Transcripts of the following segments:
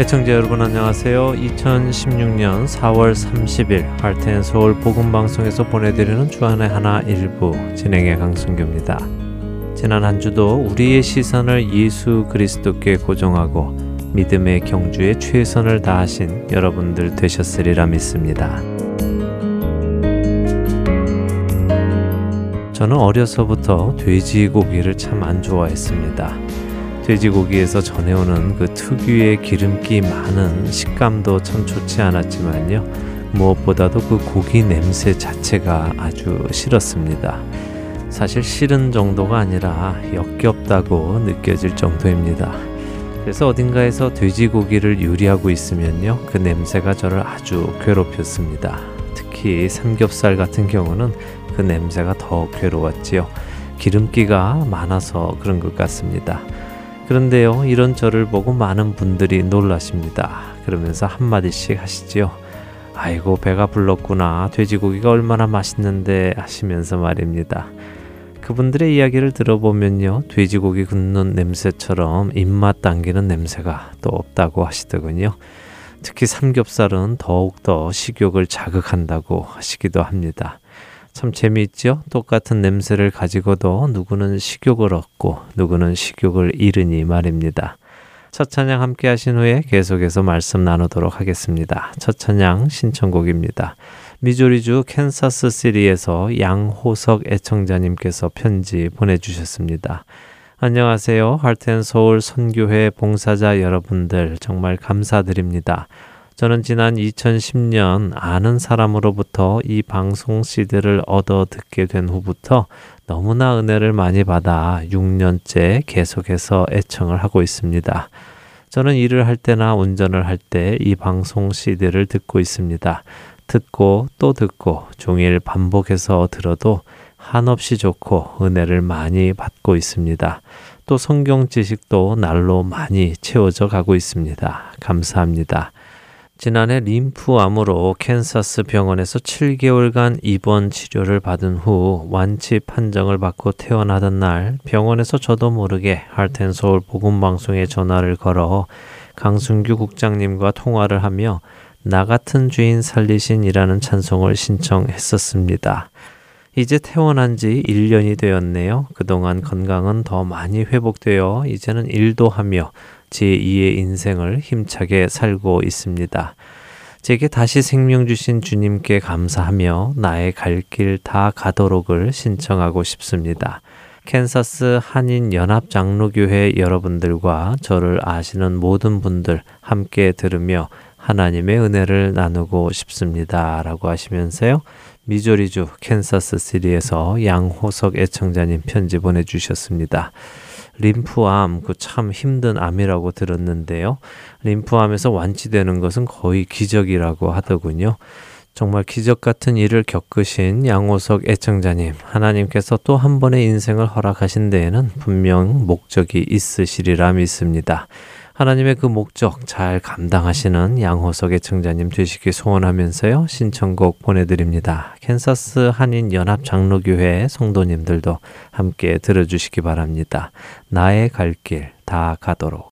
애청자 여러분 안녕하세요. 2016년 4월 30일 할텐 서울 복음 방송에서 보내드리는 주안의 하나 일부 진행의 강승규입니다. 지난 한 주도 우리의 시선을 예수 그리스도께 고정하고 믿음의 경주에 최선을 다하신 여러분들 되셨으리라 믿습니다. 저는 어려서부터 돼지고기를 참 안 좋아했습니다. 돼지고기에서 전해오는 그 특유의 기름기 많은 식감도 참 좋지 않았지만요. 무엇보다도 그 고기 냄새 자체가 아주 싫었습니다. 사실 싫은 정도가 아니라 역겹다고 느껴질 정도입니다. 그래서 어딘가에서 돼지고기를 요리하고 있으면요. 그 냄새가 저를 아주 괴롭혔습니다. 특히 삼겹살 같은 경우는 그 냄새가 더 괴로웠지요. 기름기가 많아서 그런 것 같습니다. 그런데요, 이런 저를 보고 많은 분들이 놀라십니다. 그러면서 한마디씩 하시지요. 아이고, 배가 불렀구나. 돼지고기가 얼마나 맛있는데 하시면서 말입니다. 그분들의 이야기를 들어보면요, 돼지고기 굽는 냄새처럼 입맛 당기는 냄새가 또 없다고 하시더군요. 특히 삼겹살은 더욱더 식욕을 자극한다고 하시기도 합니다. 참 재미있죠? 똑같은 냄새를 가지고도 누구는 식욕을 얻고 누구는 식욕을 잃으니 말입니다. 첫 찬양 함께 하신 후에 계속해서 말씀 나누도록 하겠습니다. 첫 찬양 신청곡입니다. 미조리주 캔사스 시리에서 양호석 애청자님께서 편지 보내주셨습니다. 안녕하세요. 할텐 서울 선교회 봉사자 여러분들 정말 감사드립니다. 저는 지난 2010년 아는 사람으로부터 이 방송 CD를 얻어 듣게 된 후부터 너무나 은혜를 많이 받아 6년째 계속해서 애청을 하고 있습니다. 저는 일을 할 때나 운전을 할 때 이 방송 CD를 듣고 있습니다. 듣고 또 듣고 종일 반복해서 들어도 한없이 좋고 은혜를 많이 받고 있습니다. 또 성경 지식도 날로 많이 채워져 가고 있습니다. 감사합니다. 지난해 림프암으로 캔사스 병원에서 7개월간 입원 치료를 받은 후 완치 판정을 받고 퇴원하던 날 병원에서 저도 모르게 할텐서울 복음방송에 전화를 걸어 강순규 국장님과 통화를 하며 나 같은 주인 살리신이라는 찬송을 신청했었습니다. 이제 퇴원한 지 1년이 되었네요. 그동안 건강은 더 많이 회복되어 이제는 일도 하며 제2의 인생을 힘차게 살고 있습니다. 제게 다시 생명 주신 주님께 감사하며 나의 갈 길 다 가도록을 신청하고 싶습니다. 캔사스 한인 연합 장로교회 여러분들과 저를 아시는 모든 분들 함께 들으며 하나님의 은혜를 나누고 싶습니다. 라고 하시면서요. 미조리주 캔사스 시티에서 양호석 애청자님 편지 보내 주셨습니다. 림프암 그 참 힘든 암이라고 들었는데요. 림프암에서 완치되는 것은 거의 기적이라고 하더군요. 정말 기적 같은 일을 겪으신 양호석 애청자님, 하나님께서 또 한 번의 인생을 허락하신 데에는 분명 목적이 있으시리라 믿습니다. 하나님의 그 목적 잘 감당하시는 양호석 애청자님 되시기 소원하면서요. 신청곡 보내드립니다. 캔사스 한인 연합 장로교회 성도님들도 함께 들어주시기 바랍니다. 나의 갈 길 다 가도록.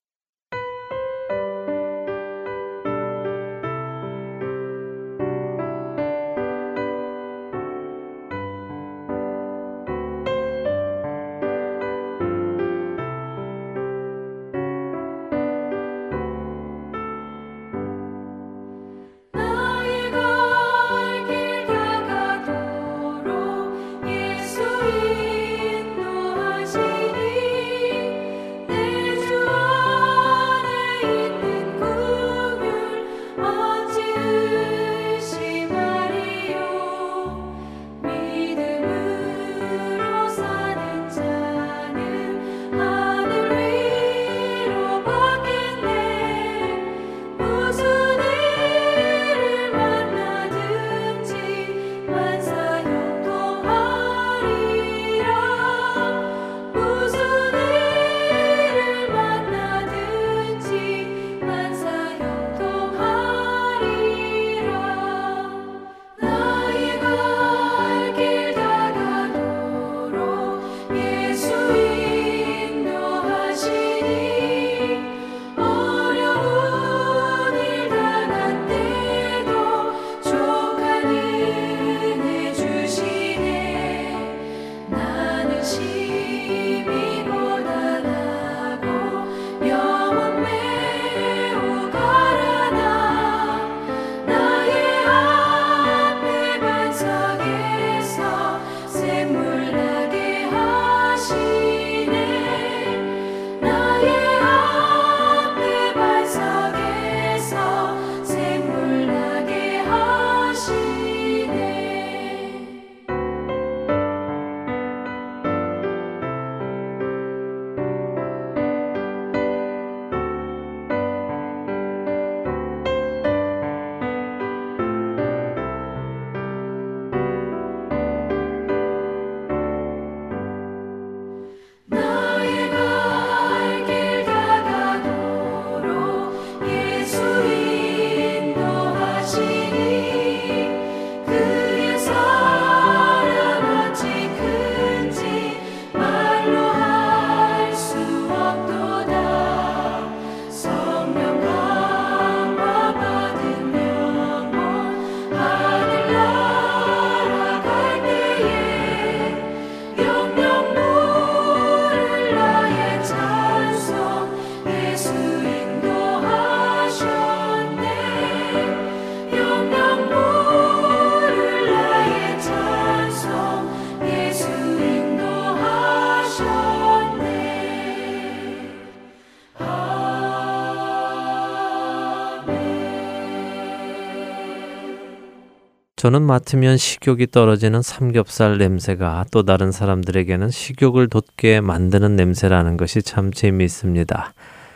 저는 맡으면 식욕이 떨어지는 삼겹살 냄새가 또 다른 사람들에게는 식욕을 돋게 만드는 냄새라는 것이 참 재미있습니다.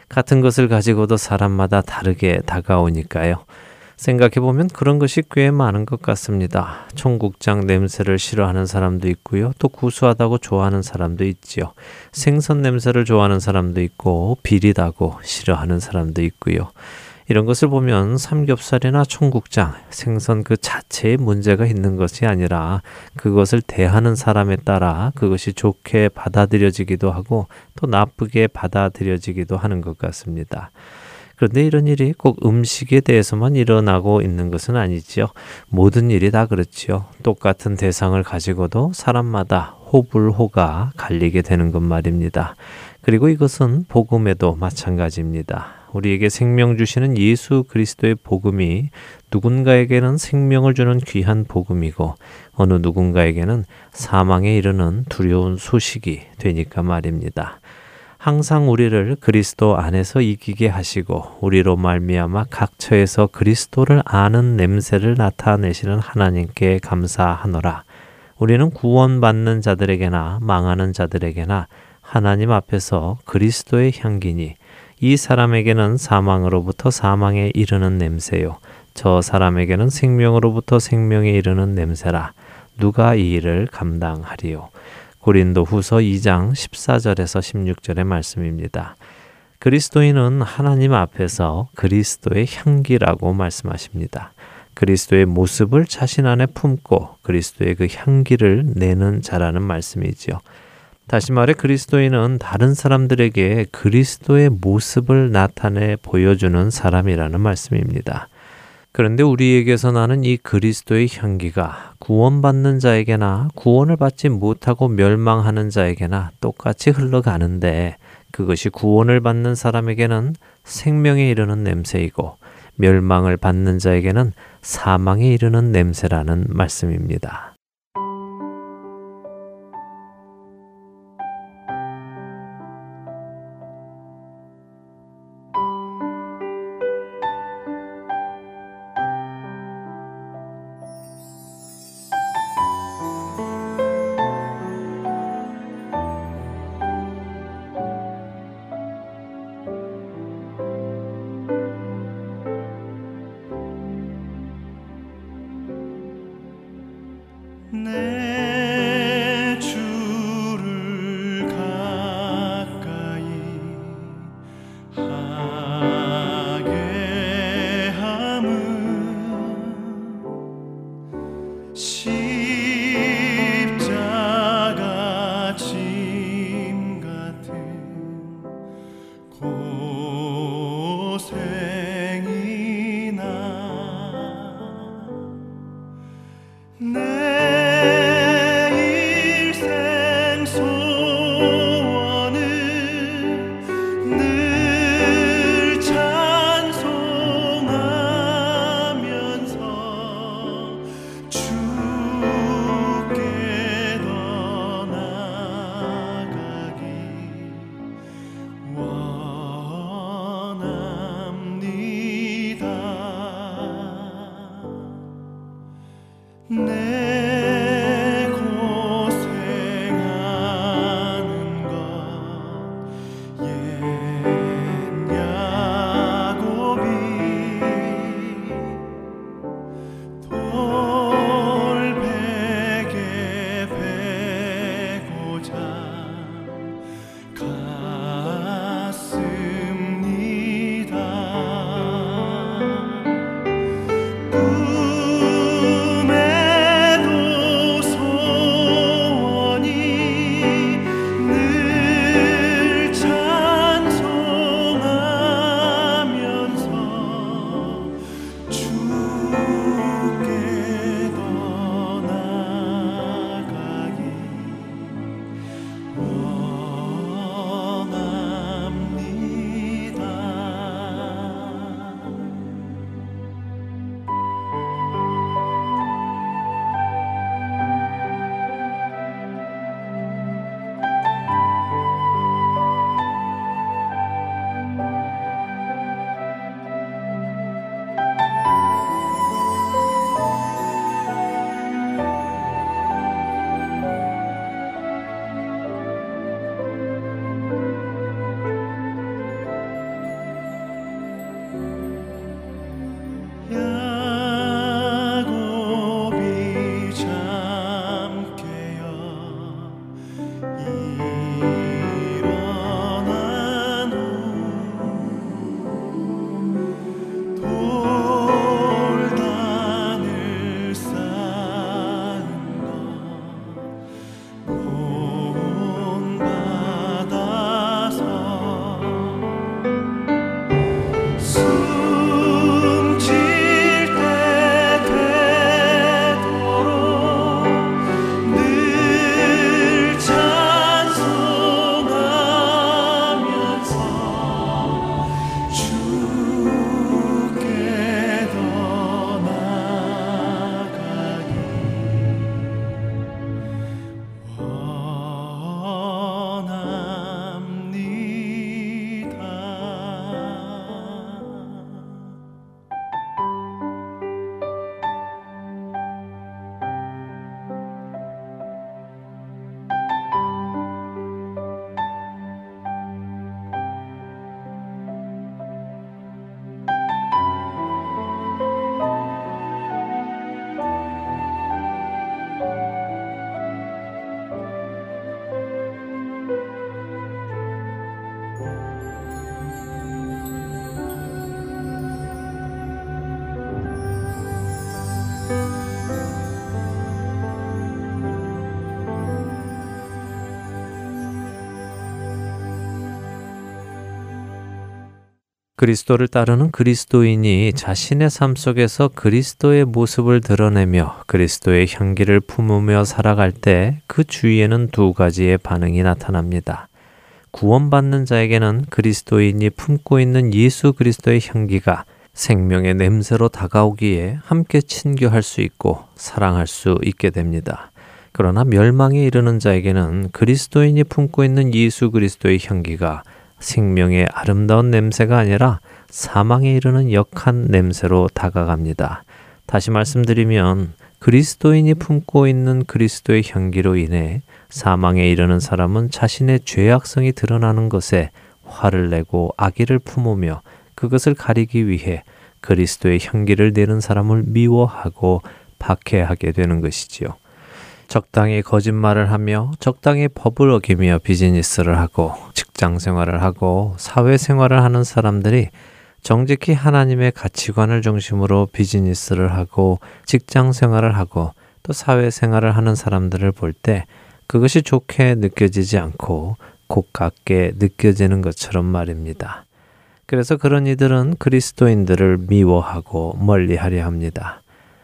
같은 것을 가지고도 사람마다 다르게 다가오니까요. 생각해보면 그런 것이 꽤 많은 것 같습니다. 총국장 냄새를 싫어하는 사람도 있고요. 또 구수하다고 좋아하는 사람도 있지요. 생선 냄새를 좋아하는 사람도 있고 비리다고 싫어하는 사람도 있고요. 이런 것을 보면 삼겹살이나 청국장, 생선 그 자체에 문제가 있는 것이 아니라 그것을 대하는 사람에 따라 그것이 좋게 받아들여지기도 하고 또 나쁘게 받아들여지기도 하는 것 같습니다. 그런데 이런 일이 꼭 음식에 대해서만 일어나고 있는 것은 아니지요. 모든 일이 다 그렇지요. 똑같은 대상을 가지고도 사람마다 호불호가 갈리게 되는 것 말입니다. 그리고 이것은 복음에도 마찬가지입니다. 우리에게 생명 주시는 예수 그리스도의 복음이 누군가에게는 생명을 주는 귀한 복음이고 어느 누군가에게는 사망에 이르는 두려운 소식이 되니까 말입니다. 항상 우리를 그리스도 안에서 이기게 하시고 우리로 말미암아 각처에서 그리스도를 아는 냄새를 나타내시는 하나님께 감사하노라. 우리는 구원받는 자들에게나 망하는 자들에게나 하나님 앞에서 그리스도의 향기니 이 사람에게는 사망으로부터 사망에 이르는 냄새요. 저 사람에게는 생명으로부터 생명에 이르는 냄새라. 누가 이 일을 감당하리요. 고린도 후서 2장 14절에서 16절의 말씀입니다. 그리스도인은 하나님 앞에서 그리스도의 향기라고 말씀하십니다. 그리스도의 모습을 자신 안에 품고 그리스도의 그 향기를 내는 자라는 말씀이지요. 다시 말해 그리스도인은 다른 사람들에게 그리스도의 모습을 나타내 보여주는 사람이라는 말씀입니다. 그런데 우리에게서 나는 이 그리스도의 향기가 구원받는 자에게나 구원을 받지 못하고 멸망하는 자에게나 똑같이 흘러가는데 그것이 구원을 받는 사람에게는 생명에 이르는 냄새이고 멸망을 받는 자에게는 사망에 이르는 냄새라는 말씀입니다. 그리스도를 따르는 그리스도인이 자신의 삶 속에서 그리스도의 모습을 드러내며 그리스도의 향기를 품으며 살아갈 때 그 주위에는 두 가지의 반응이 나타납니다. 구원받는 자에게는 그리스도인이 품고 있는 예수 그리스도의 향기가 생명의 냄새로 다가오기에 함께 친교할 수 있고 사랑할 수 있게 됩니다. 그러나 멸망에 이르는 자에게는 그리스도인이 품고 있는 예수 그리스도의 향기가 생명의 아름다운 냄새가 아니라 사망에 이르는 역한 냄새로 다가갑니다. 다시 말씀드리면 그리스도인이 품고 있는 그리스도의 향기로 인해 사망에 이르는 사람은 자신의 죄악성이 드러나는 것에 화를 내고 악의를 품으며 그것을 가리기 위해 그리스도의 향기를 내는 사람을 미워하고 박해하게 되는 것이지요. 적당히 거짓말을 하며 적당히 법을 어기며 비즈니스를 하고 직장 생활을 하고 사회 생활을 하는 사람들이 정직히 하나님의 가치관을 중심으로 비즈니스를 하고 직장 생활을 하고 또 사회 생활을 하는 사람들을 볼 때 그것이 좋게 느껴지지 않고 고깝게 느껴지는 것처럼 말입니다. 그래서 그런 이들은 그리스도인들을 미워하고 멀리 하려 합니다.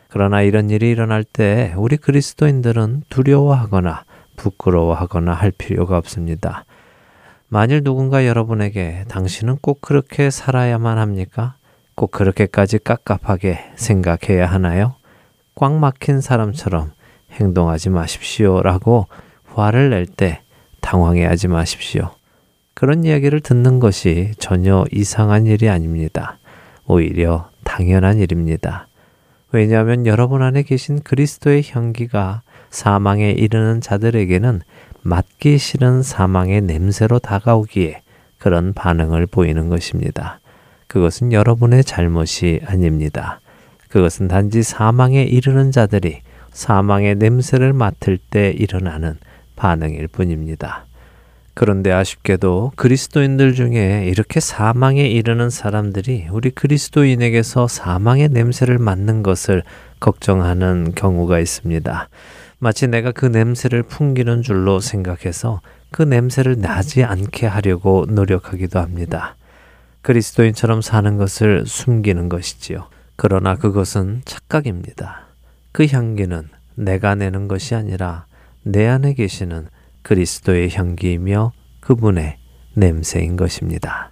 그러나 이런 일이 일어날 때 우리 그리스도인들은 두려워하거나 부끄러워하거나 할 필요가 없습니다. 만일 누군가 여러분에게 당신은 꼭 그렇게 살아야만 합니까? 꼭 그렇게까지 깝깝하게 생각해야 하나요? 꽉 막힌 사람처럼 행동하지 마십시오. 라고 화를 낼 때 당황해 하지 마십시오. 그런 이야기를 듣는 것이 전혀 이상한 일이 아닙니다. 오히려 당연한 일입니다. 왜냐하면 여러분 안에 계신 그리스도의 향기가 사망에 이르는 자들에게는 맡기 싫은 사망의 냄새로 다가오기에 그런 반응을 보이는 것입니다. 그것은 여러분의 잘못이 아닙니다. 그것은 단지 사망에 이르는 자들이 사망의 냄새를 맡을 때 일어나는 반응일 뿐입니다. 그런데 아쉽게도 그리스도인들 중에 이렇게 사망에 이르는 사람들이 우리 그리스도인에게서 사망의 냄새를 맡는 것을 걱정하는 경우가 있습니다. 마치 내가 그 냄새를 풍기는 줄로 생각해서 그 냄새를 나지 않게 하려고 노력하기도 합니다. 그리스도인처럼 사는 것을 숨기는 것이지요. 그러나 그것은 착각입니다. 그 향기는 내가 내는 것이 아니라 내 안에 계시는 그리스도의 향기이며 그분의 냄새인 것입니다.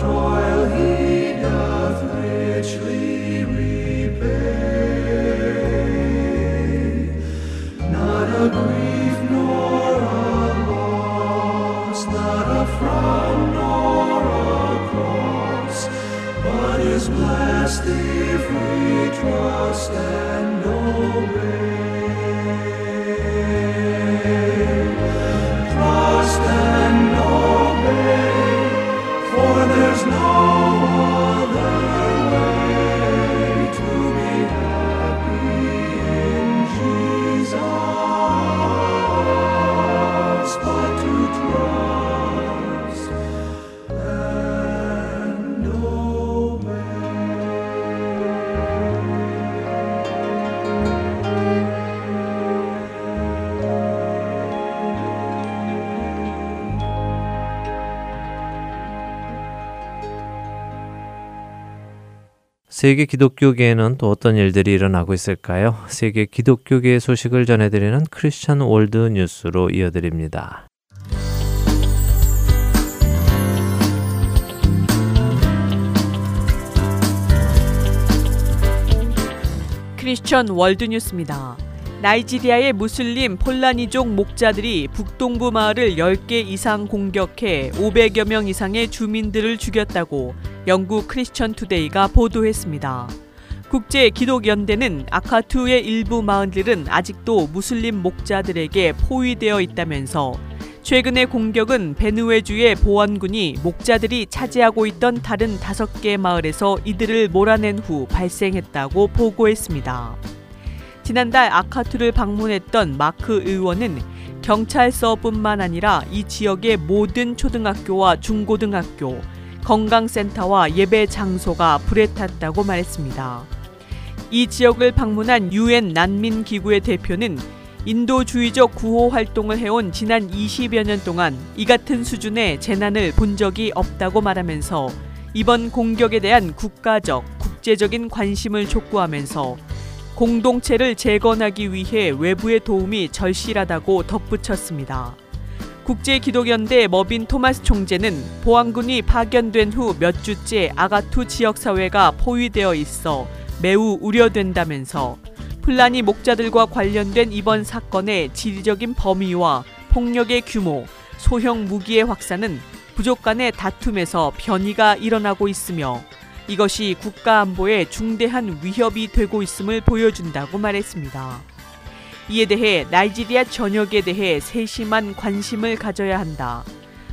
toil he doth richly repay. Not a grief nor a loss, not a frown nor a cross, but is blessed if we trust and obey. Trust and 세계 기독교계에는 또 어떤 일들이 일어나고 있을까요? 세계 기독교계의 소식을 전해드리는 크리스천 월드 뉴스로 이어드립니다. 크리스천 월드 뉴스입니다. 나이지리아의 무슬림 풀라니족 목자들이 북동부 마을을 10개 이상 공격해 500여 명 이상의 주민들을 죽였다고 영국 크리스천 투데이가 보도했습니다. 국제 기독연대는 아카투의 일부 마을들은 아직도 무슬림 목자들에게 포위되어 있다면서 최근의 공격은 베누에주의 보안군이 목자들이 차지하고 있던 다른 다섯 개 마을에서 이들을 몰아낸 후 발생했다고 보고했습니다. 지난달 아카투를 방문했던 마크 의원은 경찰서뿐만 아니라 이 지역의 모든 초등학교와 중고등학교, 건강센터와 예배 장소가 불에 탔다고 말했습니다. 이 지역을 방문한 유엔 난민 기구의 대표는 인도주의적 구호 활동을 해온 지난 20여 년 동안 이 같은 수준의 재난을 본 적이 없다고 말하면서 이번 공격에 대한 국가적, 국제적인 관심을 촉구하면서 공동체를 재건하기 위해 외부의 도움이 절실하다고 덧붙였습니다. 국제기독연대 머빈 토마스 총재는 보안군이 파견된 후 몇 주째 아가투 지역사회가 포위되어 있어 매우 우려된다면서 플라니 목자들과 관련된 이번 사건의 지리적인 범위와 폭력의 규모, 소형 무기의 확산은 부족 간의 다툼에서 변이가 일어나고 있으며 이것이 국가 안보에 중대한 위협이 되고 있음을 보여준다고 말했습니다. 이에 대해 나이지리아 전역에 대해 세심한 관심을 가져야 한다.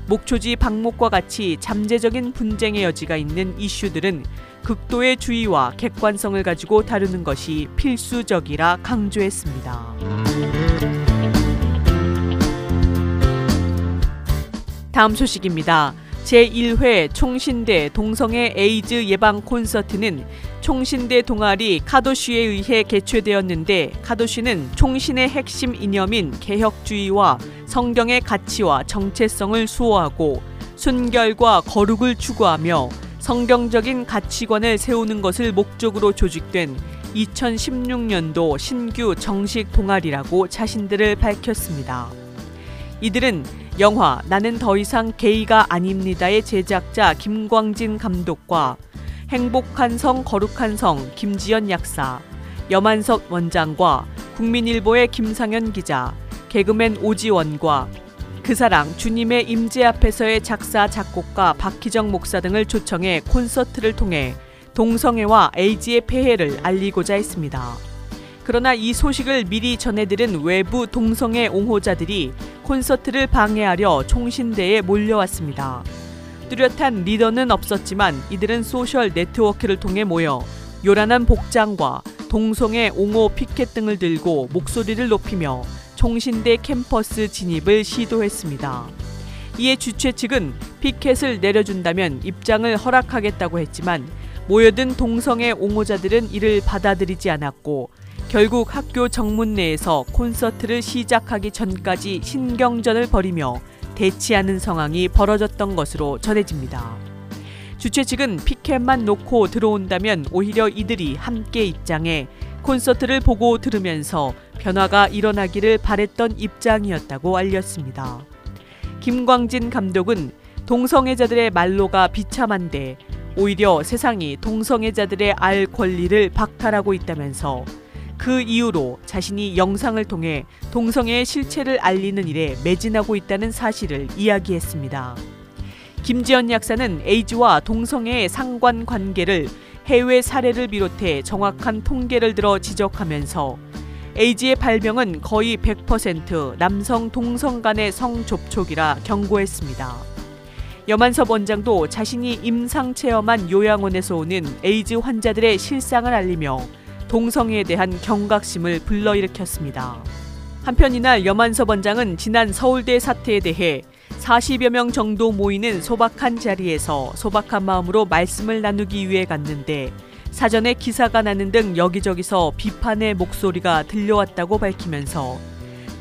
목초지 방목과 같이 잠재적인 분쟁의 여지가 있는 이슈들은 극도의 주의와 객관성을 가지고 다루는 것이 필수적이라 강조했습니다. 다음 소식입니다. 제1회 총신대 동성애 에이즈 예방 콘서트는 총신대 동아리 카도슈에 의해 개최되었는데 카도슈는 총신의 핵심 이념인 개혁주의와 성경의 가치와 정체성을 수호하고 순결과 거룩을 추구하며 성경적인 가치관을 세우는 것을 목적으로 조직된 2016년도 신규 정식 동아리라고 자신들을 밝혔습니다. 이들은 영화 나는 더 이상 게이가 아닙니다의 제작자 김광진 감독과 행복한 성 거룩한 성 김지연 약사, 여만석 원장과 국민일보의 김상현 기자, 개그맨 오지원과 그 사랑 주님의 임재 앞에서의 작사 작곡가 박희정 목사 등을 초청해 콘서트를 통해 동성애와 에이즈의 폐해를 알리고자 했습니다. 그러나 이 소식을 미리 전해들은 외부 동성애 옹호자들이 콘서트를 방해하려 총신대에 몰려왔습니다. 뚜렷한 리더는 없었지만 이들은 소셜 네트워크를 통해 모여 요란한 복장과 동성애 옹호 피켓 등을 들고 목소리를 높이며 총신대 캠퍼스 진입을 시도했습니다. 이에 주최 측은 피켓을 내려준다면 입장을 허락하겠다고 했지만 모여든 동성애 옹호자들은 이를 받아들이지 않았고 결국 학교 정문 내에서 콘서트를 시작하기 전까지 신경전을 벌이며 대치하는 상황이 벌어졌던 것으로 전해집니다. 주최 측은 피켓만 놓고 들어온다면 오히려 이들이 함께 입장해 콘서트를 보고 들으면서 변화가 일어나기를 바랬던 입장이었다고 알렸습니다. 김광진 감독은 동성애자들의 말로가 비참한데 오히려 세상이 동성애자들의 알 권리를 박탈하고 있다면서 그 이후로 자신이 영상을 통해 동성애의 실체를 알리는 일에 매진하고 있다는 사실을 이야기했습니다. 김지연 약사는 에이즈와 동성애의 상관 관계를 해외 사례를 비롯해 정확한 통계를 들어 지적하면서 에이즈의 발병은 거의 100% 남성 동성 간의 성접촉이라 경고했습니다. 여만섭 원장도 자신이 임상 체험한 요양원에서 오는 에이즈 환자들의 실상을 알리며 동성애에 대한 경각심을 불러일으켰습니다. 한편 이날 여만섭 원장은 지난 서울대 사태에 대해 40여 명 정도 모이는 소박한 자리에서 소박한 마음으로 말씀을 나누기 위해 갔는데 사전에 기사가 나는 등 여기저기서 비판의 목소리가 들려왔다고 밝히면서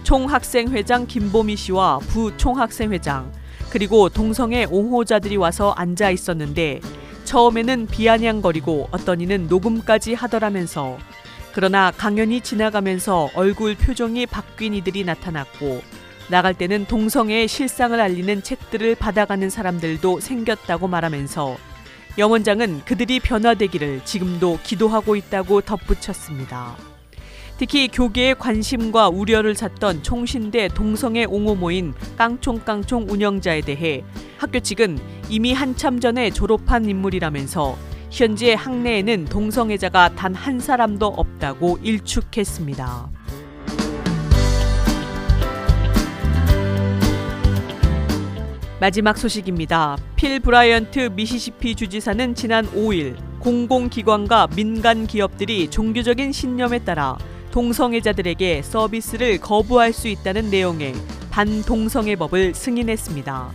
총학생회장 김보미 씨와 부총학생회장 그리고 동성애 옹호자들이 와서 앉아 있었는데 처음에는 비아냥거리고 어떤 이는 녹음까지 하더라면서 그러나 강연이 지나가면서 얼굴 표정이 바뀐 이들이 나타났고 나갈 때는 동성애의 실상을 알리는 책들을 받아가는 사람들도 생겼다고 말하면서 영원장은 그들이 변화되기를 지금도 기도하고 있다고 덧붙였습니다. 특히 교계의 관심과 우려를 샀던 총신대 동성애 옹호 모인 깡총깡총 운영자에 대해 학교 측은 이미 한참 전에 졸업한 인물이라면서 현재 학내에는 동성애자가 단 한 사람도 없다고 일축했습니다. 마지막 소식입니다. 필 브라이언트 미시시피 주지사는 지난 5일 공공기관과 민간 기업들이 종교적인 신념에 따라 동성애자들에게 서비스를 거부할 수 있다는 내용의 반동성애 법을 승인했습니다.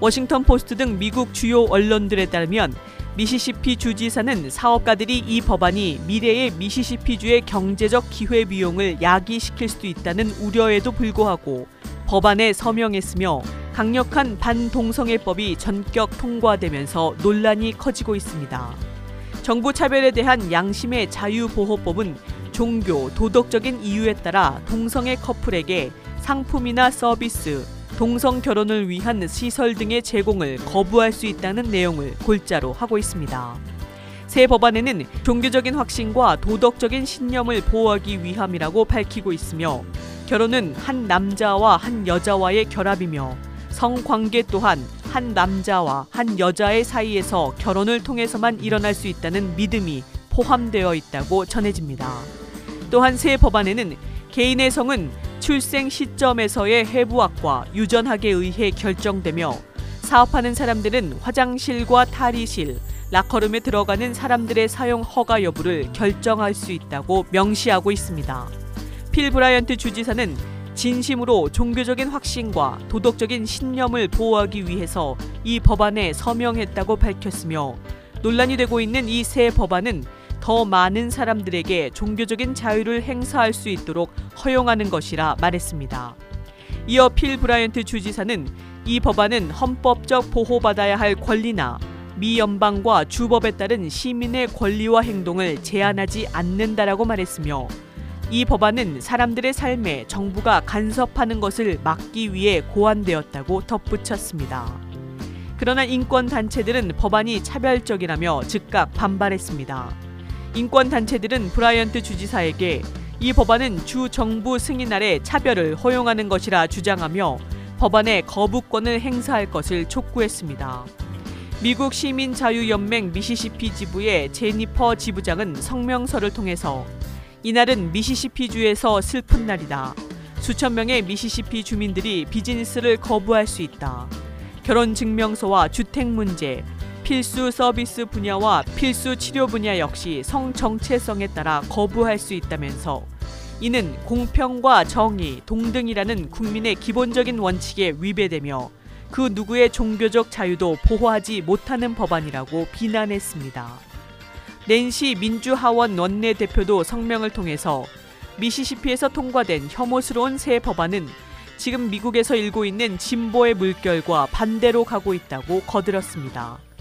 워싱턴 포스트 등 미국 주요 언론들에 따르면 미시시피 주지사는 사업가들이 이 법안이 미래의 미시시피주의 경제적 기회 비용을 야기시킬 수도 있다는 우려에도 불구하고 법안에 서명했으며 강력한 반동성애법이 전격 통과되면서 논란이 커지고 있습니다. 정부 차별에 대한 양심의 자유보호법은 종교, 도덕적인 이유에 따라 동성애 커플에게 상품이나 서비스, 동성 결혼을 위한 시설 등의 제공을 거부할 수 있다는 내용을 골자로 하고 있습니다. 새 법안에는 종교적인 확신과 도덕적인 신념을 보호하기 위함이라고 밝히고 있으며 결혼은 한 남자와 한 여자와의 결합이며 성관계 또한 한 남자와 한 여자의 사이에서 결혼을 통해서만 일어날 수 있다는 믿음이 포함되어 있다고 전해집니다. 또한 새 법안에는 개인의 성은 출생 시점에서의 해부학과 유전학에 의해 결정되며 사업하는 사람들은 화장실과 탈의실, 라커룸에 들어가는 사람들의 사용 허가 여부를 결정할 수 있다고 명시하고 있습니다. 필 브라이언트 주지사는 진심으로 종교적인 확신과 도덕적인 신념을 보호하기 위해서 이 법안에 서명했다고 밝혔으며 논란이 되고 있는 이 새 법안은 더 많은 사람들에게 종교적인 자유를 행사할 수 있도록 허용하는 것이라 말했습니다. 이어 필 브라이언트 주지사는 이 법안은 헌법적 보호받아야 할 권리나 미 연방과 주법에 따른 시민의 권리와 행동을 제한하지 않는다라고 말했으며 이 법안은 사람들의 삶에 정부가 간섭하는 것을 막기 위해 고안되었다고 덧붙였습니다. 그러나 인권 단체들은 법안이 차별적이라며 즉각 반발했습니다. 인권 단체들은 브라이언트 주지사에게 이 법안은 주 정부 승인 아래 차별을 허용하는 것이라 주장하며 법안에 거부권을 행사할 것을 촉구했습니다. 미국 시민자유연맹 미시시피 지부의 제니퍼 지부장은 성명서를 통해서 이날은 미시시피주에서 슬픈 날이다. 수천 명의 미시시피 주민들이 비즈니스를 거부할 수 있다. 결혼 증명서와 주택 문제, 필수 서비스 분야와 필수 치료 분야 역시 성 정체성에 따라 거부할 수 있다면서 이는 공평과 정의, 동등이라는 국민의 기본적인 원칙에 위배되며 그 누구의 종교적 자유도 보호하지 못하는 법안이라고 비난했습니다. 낸시 민주하원 원내대표도 성명을 통해서 미시시피에서 통과된 혐오스러운 새 법안은 지금 미국에서 일고 있는 진보의 물결과 반대로 가고 있다고 거들었습니다.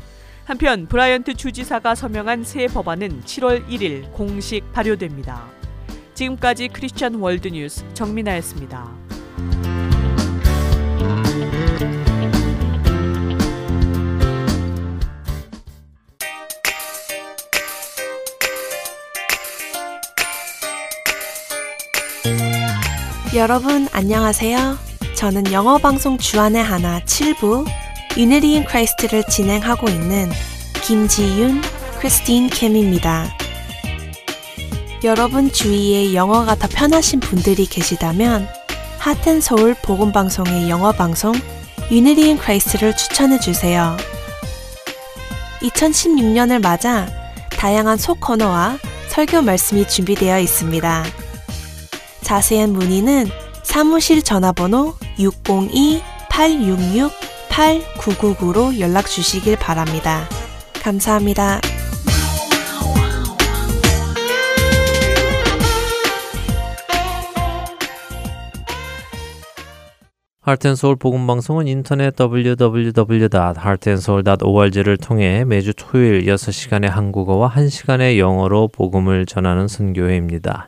한편 브라이언트 주지사가 서명한 새 법안은 7월 1일 공식 발효됩니다. 지금까지 크리스천 월드뉴스 정민아였습니다. 여러분 안녕하세요. 저는 영어 방송 주 안의 하나 7부 Unity in Christ를 진행하고 있는 김지윤, 크리스틴 킴입니다. 여러분 주위에 영어가 더 편하신 분들이 계시다면 하트앤서울 복음방송의 영어 방송 Unity in Christ를 추천해 주세요. 2016년을 맞아 다양한 소코너와 설교 말씀이 준비되어 있습니다. 자세한 문의는 사무실 전화번호 602-866 8999로 연락 주시길 바랍니다. 감사합니다. 하트앤서울 복음방송은 인터넷 www.heartandsoul.org를 통해 매주 토요일 6시간의 한국어와 1시간의 영어로 복음을 전하는 선교회입니다.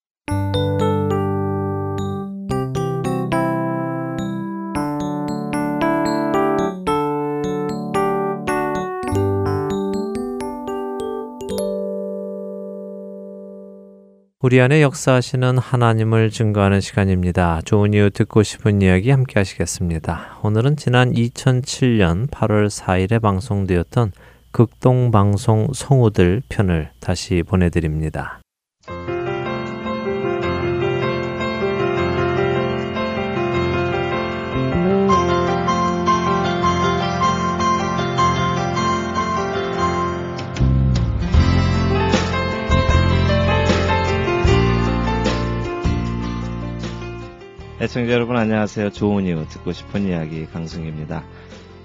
우리 안에 역사하시는 하나님을 증거하는 시간입니다. 좋은 이유 듣고 싶은 이야기 함께 하시겠습니다. 오늘은 지난 2007년 8월 4일에 방송되었던 극동방송 성우들 편을 다시 보내드립니다. 애청자 여러분 안녕하세요. 좋은 이유 듣고 싶은 이야기 강승입니다.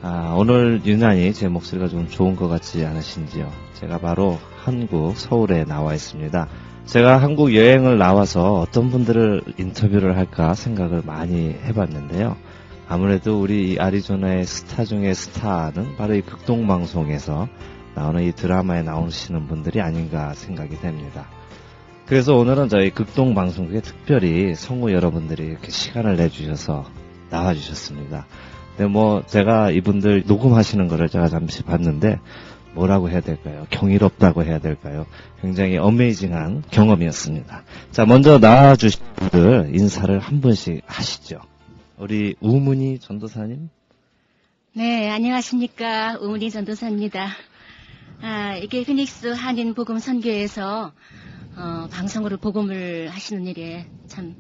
아, 오늘 유난히 제 목소리가 좀 좋은 것 같지 않으신지요? 제가 바로 한국 서울에 나와 있습니다. 제가 한국 여행을 나와서 어떤 분들을 인터뷰를 할까 생각을 많이 해봤는데요. 아무래도 우리 아리조나의 스타 중의 스타는 바로 이 극동방송에서 나오는 이 드라마에 나오시는 분들이 아닌가 생각이 됩니다. 그래서 오늘은 저희 극동 방송국에 특별히 성우 여러분들이 이렇게 시간을 내주셔서 나와주셨습니다. 근데 뭐 제가 이분들 녹음하시는 거를 제가 잠시 봤는데 뭐라고 해야 될까요? 경이롭다고 해야 될까요? 굉장히 어메이징한 경험이었습니다. 자, 먼저 나와주신 분들 인사를 한 분씩 하시죠. 우리 우문희 전도사님. 네, 안녕하십니까. 우문희 전도사입니다. 아, 이게 피닉스 한인 복음 선교에서 어, 방송으로 복음을 하시는 일에 참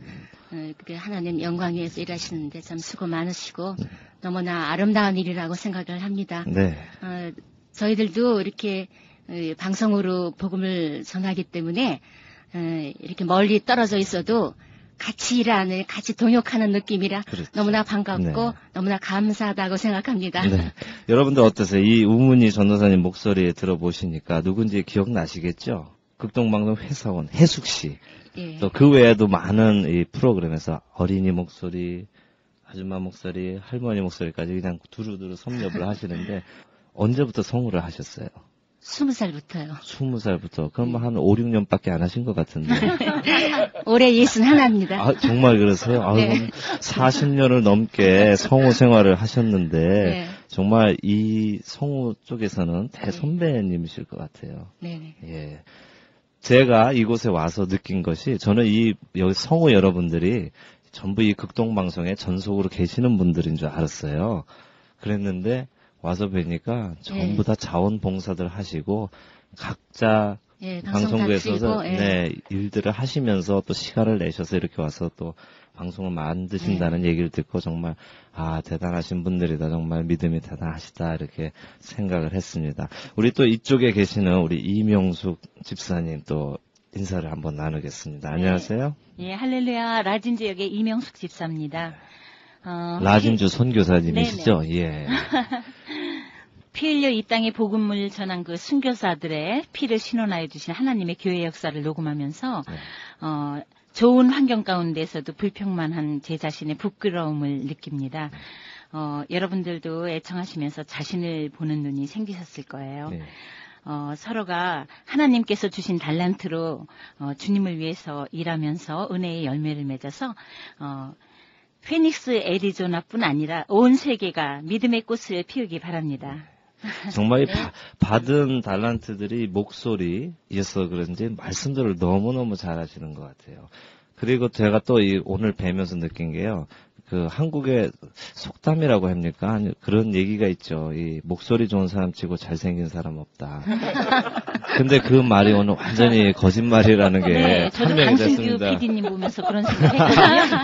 어, 그게 하나님 영광 위에서 일하시는데 참 수고 많으시고 너무나 아름다운 일이라고 생각을 합니다. 네. 어, 저희들도 이렇게 어, 방송으로 복음을 전하기 때문에 어, 이렇게 멀리 떨어져 있어도 같이 일하는, 같이 동역하는 느낌이라 그렇죠. 너무나 반갑고 네. 너무나 감사하다고 생각합니다. 네. 여러분들 어떠세요? 이 우문희 전도사님 목소리 들어보시니까 누군지 기억나시겠죠? 극동방송 회사원 해숙 씨. 예. 또 그 외에도 많은 이 프로그램에서 어린이 목소리, 아줌마 목소리, 할머니 목소리까지 그냥 두루두루 섭렵을 하시는데 언제부터 성우를 하셨어요? 스무 살부터요. 스무 살부터. 그럼 뭐한 5, 6년밖에 안 하신 것 같은데. 올해 예순 하나입니다. 아, 정말 그러세요? 아유, 네. 40년을 넘게 성우 생활을 하셨는데 네. 정말 이 성우 쪽에서는 대선배님이실 것 같아요. 네네. 예. 제가 이곳에 와서 느낀 것이 저는 이 여기 성우 여러분들이 전부 이 극동방송에 전속으로 계시는 분들인 줄 알았어요. 그랬는데 와서 뵈니까 전부 다 자원봉사들 하시고 각자 예, 방송 방송국에 다 있어서 틀고, 예. 네, 일들을 하시면서 또 시간을 내셔서 이렇게 와서 또 방송을 만드신다는 얘기를 듣고 정말 아 대단하신 분들이다 정말 믿음이 대단하시다 이렇게 생각을 했습니다. 우리 또 이쪽에 계시는 우리 이명숙 집사님 또 인사를 한번 나누겠습니다. 안녕하세요. 예, 할렐루야 라진 지역의 이명숙 집사입니다. 어, 라진주 선교사님이시죠? 예. 피 흘려 이 땅에 복음을 전한 그 순교사들의 피를 신원하여 주신 하나님의 교회 역사를 녹음하면서 네. 어, 좋은 환경 가운데서도 불평만한 제 자신의 부끄러움을 느낍니다. 어, 여러분들도 애청하시면서 자신을 보는 눈이 생기셨을 거예요. 네. 어, 서로가 하나님께서 주신 달란트로 어, 주님을 위해서 일하면서 은혜의 열매를 맺어서 어, 피닉스 애리조나뿐 아니라 온 세계가 믿음의 꽃을 피우기 바랍니다. 정말 이 네. 바- 받은 달란트들이 목소리여서 그런지 말씀들을 너무너무 잘하시는 것 같아요. 그리고 제가 또 이 오늘 뵈면서 느낀 게요. 그 한국의 속담이라고 합니까? 아니, 그런 얘기가 있죠. 이 목소리 좋은 사람 치고 잘생긴 사람 없다. 근데 그 말이 오늘 완전히 거짓말이라는 게 네, 판명이 됐습니다. PD님 보면서 그런.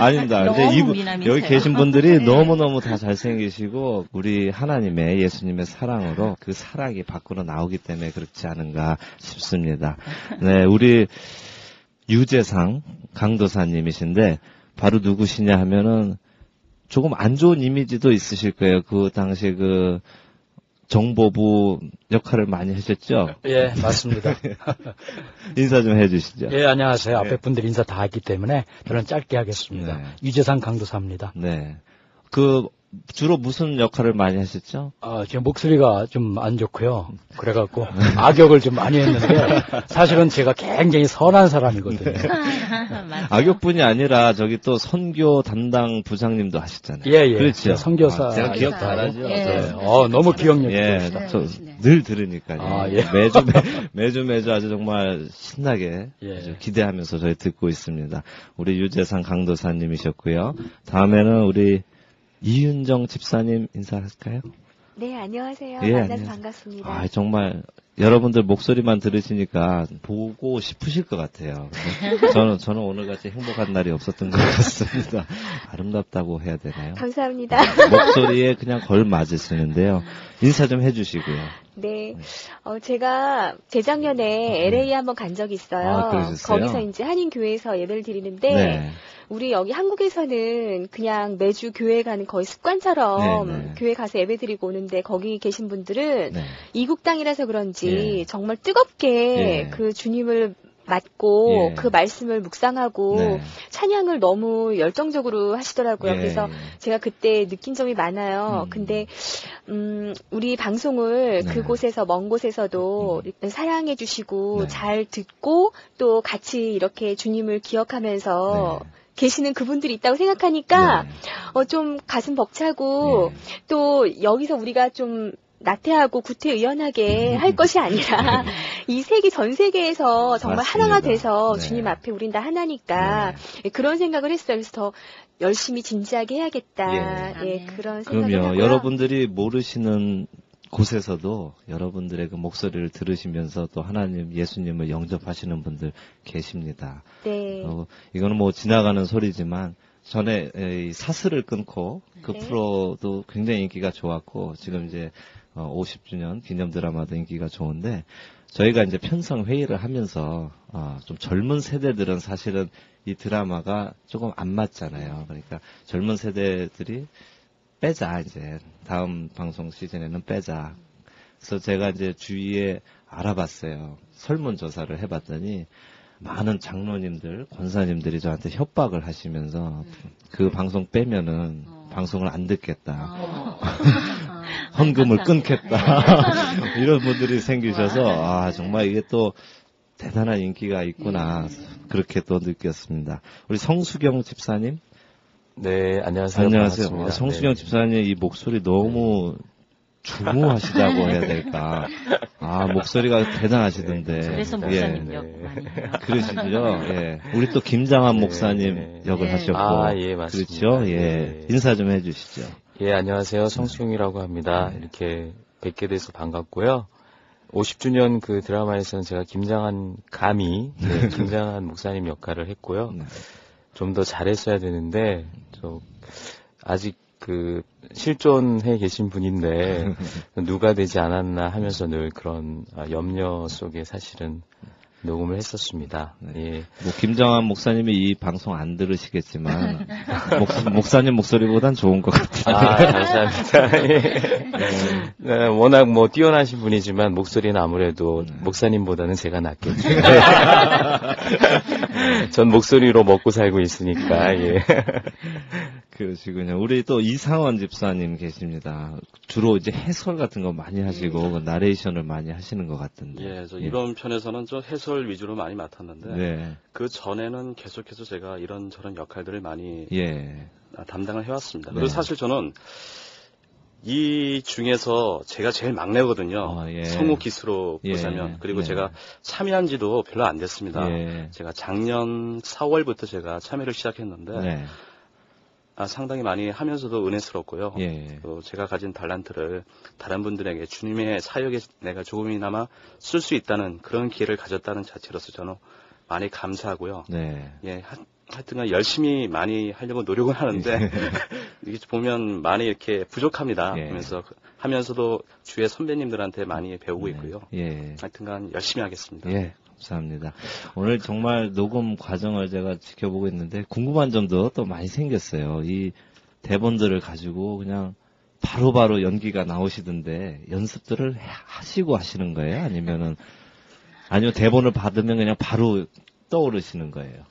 아닙니다. 근데 이분. 여기 계신 분들이 네. 너무너무 다 잘생기시고, 우리 하나님의 예수님의 사랑으로 그 사랑이 밖으로 나오기 때문에 그렇지 않은가 싶습니다. 네, 우리 유재상 강도사님이신데 바로 누구시냐 하면은 조금 안 좋은 이미지도 있으실 거예요. 그 당시에 그 정보부 역할을 많이 하셨죠? 예, 맞습니다. 인사 좀 해주시죠. 예, 안녕하세요. 네. 앞에 분들 인사 다 했기 때문에 저는 짧게 하겠습니다. 네. 유재상 강도사입니다. 네. 그 주로 무슨 역할을 많이 하셨죠? 아, 제 목소리가 좀 안 좋고요. 그래갖고 악역을 좀 많이 했는데 사실은 제가 굉장히 선한 사람이거든요. 악역뿐이 아니라 저기 또 선교 담당 부장님도 하셨잖아요. 예, 예. 그렇죠. 제가 선교사. 아, 제가 기억. 잘하죠. 예. 저- 예. 어, 너무 기억력이 예, 좋으시다. 저 네. 늘 들으니까요. 아, 예. 매주 매, 매주 매주 아주 정말 신나게 예. 아주 기대하면서 저희 듣고 있습니다. 우리 유재상 강도사님이셨고요. 다음에는 우리 이윤정 집사님 인사할까요? 네, 안녕하세요. 예, 만나서 안녕. 반갑습니다. 아, 정말 여러분들 목소리만 들으시니까 보고 싶으실 것 같아요. 저는 저는 오늘 같이 행복한 날이 없었던 것 같습니다. 아름답다고 해야 되나요? 감사합니다. 목소리에 그냥 걸 맞으시는데요. 인사 좀 해주시고요. 네, 어, 제가 재작년에 LA 한번 간 적이 있어요. 아? 거기서 이제 한인 교회에서 예배를 드리는데, 네. 우리 여기 한국에서는 그냥 매주 교회 가는 거의 습관처럼 네, 네. 교회 가서 예배 드리고 오는데 거기 계신 분들은 네. 이국 땅이라서 그런지 예. 정말 뜨겁게 예. 그 주님을 맞고 예. 그 말씀을 묵상하고 네. 찬양을 너무 열정적으로 하시더라고요. 예, 그래서 예. 제가 그때 느낀 점이 많아요. 음. 근데 음, 우리 방송을 네. 그곳에서 먼 곳에서도 음. 사랑해 주시고 네. 잘 듣고 또 같이 이렇게 주님을 기억하면서 네. 계시는 그분들이 있다고 생각하니까 네. 어, 좀 가슴 벅차고 네. 또 여기서 우리가 좀 나태하고 구태의연하게 할 것이 아니라 이 세계 전 세계에서 정말 네. 맞습니다. 하나가 돼서 네. 주님 앞에 우린 다 하나니까 네. 그런 생각을 했어요. 그래서 더 열심히 진지하게 해야겠다. 예. 예. 그런 생각을 그럼요. 하고요. 여러분들이 모르시는 곳에서도 여러분들의 그 목소리를 들으시면서 또 하나님, 예수님을 영접하시는 분들 계십니다. 네. 어, 이거는 뭐 지나가는 소리지만 전에 에, 이 사슬을 끊고 그 네. 프로도 굉장히 인기가 좋았고 지금 이제 어, 50주년 기념 드라마도 인기가 좋은데 저희가 이제 편성 회의를 하면서 어, 좀 젊은 세대들은 사실은 이 드라마가 조금 안 맞잖아요. 그러니까 젊은 세대들이 빼자 이제 다음 방송 시즌에는 빼자. 그래서 제가 이제 주위에 알아봤어요. 설문 조사를 해봤더니 많은 장로님들, 권사님들이 저한테 협박을 하시면서 그 방송 빼면은 어. 방송을 안 듣겠다. 어. 헌금을. 끊겠다. 이런 분들이 생기셔서 아 정말 이게 또 대단한 인기가 있구나 그렇게 또 느꼈습니다. 우리 성수경 집사님 네, 안녕하세요. 안녕하세요. 어, 성수경 네. 집사님 이 목소리 너무 중후하시다고 해야 될까? 아 목소리가 대단하시던데. 그래서 네. 목사님 예. 역 네. 많이. 그러시죠. 예. 우리 또 김장한 네, 목사님 네. 역을 예. 하셨고. 아, 예, 맞습니다. 그렇죠. 예. 네. 인사 좀 해주시죠. 예, 안녕하세요. 성수경이라고 합니다. 네. 이렇게 뵙게 돼서 반갑고요. 50주년 그 드라마에서는 제가 김장한 감히 네, 김장한 목사님 역할을 했고요. 네. 좀더 잘했어야 되는데 저 아직 그 실존해 계신 분인데 누가 되지 않았나 하면서 늘 그런 아, 염려 속에 사실은 녹음을 했었습니다. 네. 예. 뭐 김정한 목사님이 이 방송 안 들으시겠지만 목, 사님 목소리보단 좋은 것 같아요. 아, 감사합니다. 예. 네, 워낙 뭐 뛰어나신 분이지만 목소리는 아무래도 네. 목사님보다는 제가 낫겠죠. 전 목소리로 먹고 살고 있으니까, 예. 그러시군요. 우리 또 이상원 집사님 계십니다. 주로 이제 해설 같은 거 많이 하시고 그 나레이션을 많이 하시는 것 같은데. 예, 저 이번 편에서는 저 해설 위주로 많이 맡았는데 네. 그 전에는 계속해서 제가 이런 저런 역할들을 많이 예. 아, 담당을 해왔습니다. 네. 그리고 사실 저는 이 중에서 제가 제일 막내거든요. 아, 예. 성우 기수로 예. 보자면 그리고 네. 제가 참여한 지도 별로 안 됐습니다. 예. 제가 작년 4월부터 제가 참여를 시작했는데 네. 아, 상당히 많이 하면서도 은혜스럽고요. 예. 또 제가 가진 달란트를 다른 분들에게 주님의 사역에 내가 조금이나마 쓸 수 있다는 그런 기회를 가졌다는 자체로서 저는 많이 감사하고요. 네. 예, 하, 하여튼간 열심히 많이 하려고 노력은 하는데 이게 보면 많이 이렇게 부족합니다. 예. 그래서 하면서도 주의 선배님들한테 많이 배우고 있고요. 예. 하여튼간 열심히 하겠습니다. 예. 감사합니다. 오늘 정말 녹음 과정을 제가 지켜보고 있는데 궁금한 점도 또 많이 생겼어요. 이 대본들을 가지고 그냥 바로바로 연기가 나오시던데 연습들을 해- 하시고 하시는 거예요? 아니면은 아니면 대본을 받으면 그냥 바로 떠오르시는 거예요?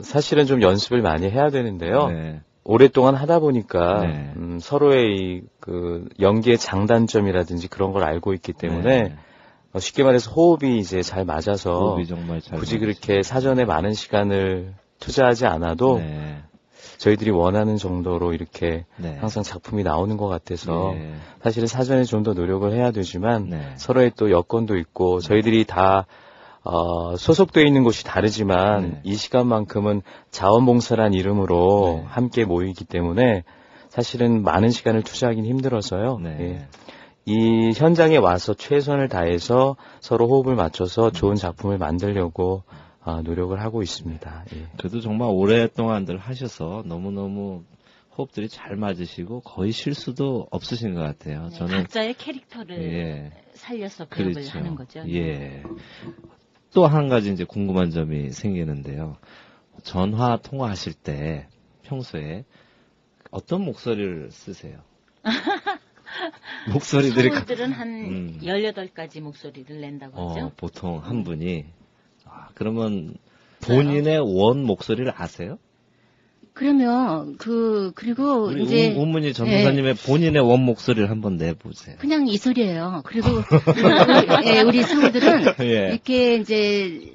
사실은 좀 연습을 많이 해야 되는데요. 네. 오랫동안 하다 보니까 네. 음, 서로의 이, 그 연기의 장단점이라든지 그런 걸 알고 있기 때문에 네. 어, 쉽게 말해서 호흡이 이제 잘 맞아서 호흡이 정말 잘 굳이 맞으시죠. 그렇게 사전에 많은 시간을 투자하지 않아도 네. 저희들이 원하는 정도로 이렇게 네. 항상 작품이 나오는 것 같아서 네. 사실은 사전에 좀 더 노력을 해야 되지만 네. 서로의 또 여건도 있고 저희들이 다 어, 소속돼 있는 곳이 다르지만 네. 이 시간만큼은 자원봉사란 이름으로 네. 함께 모이기 때문에 사실은 많은 시간을 투자하긴 힘들어서요. 네. 예. 이 현장에 와서 최선을 다해서 서로 호흡을 맞춰서 좋은 작품을 만들려고 아, 노력을 하고 있습니다. 예. 그래도 정말 오랫동안들 하셔서 너무너무 호흡들이 잘 맞으시고 거의 실수도 없으신 것 같아요. 네, 저는 각자의 캐릭터를 예. 살려서 배역을 그렇죠. 하는 거죠. 예. 또 한 가지 이제 궁금한 점이 생기는데요. 전화 통화하실 때 평소에 어떤 목소리를 쓰세요? 목소리들이 가- 성우들은 한 음. 18가지 목소리를 낸다고 어, 하죠. 보통 한 분이 아, 그러면 본인의 원 목소리를 아세요? 그러면 그 그리고 이제 우, 우문희 전도사님의 본인의 원 목소리를 한번 내보세요. 그냥 이 소리예요. 그리고 우리, 예, 우리 성우들은 예. 이렇게 이제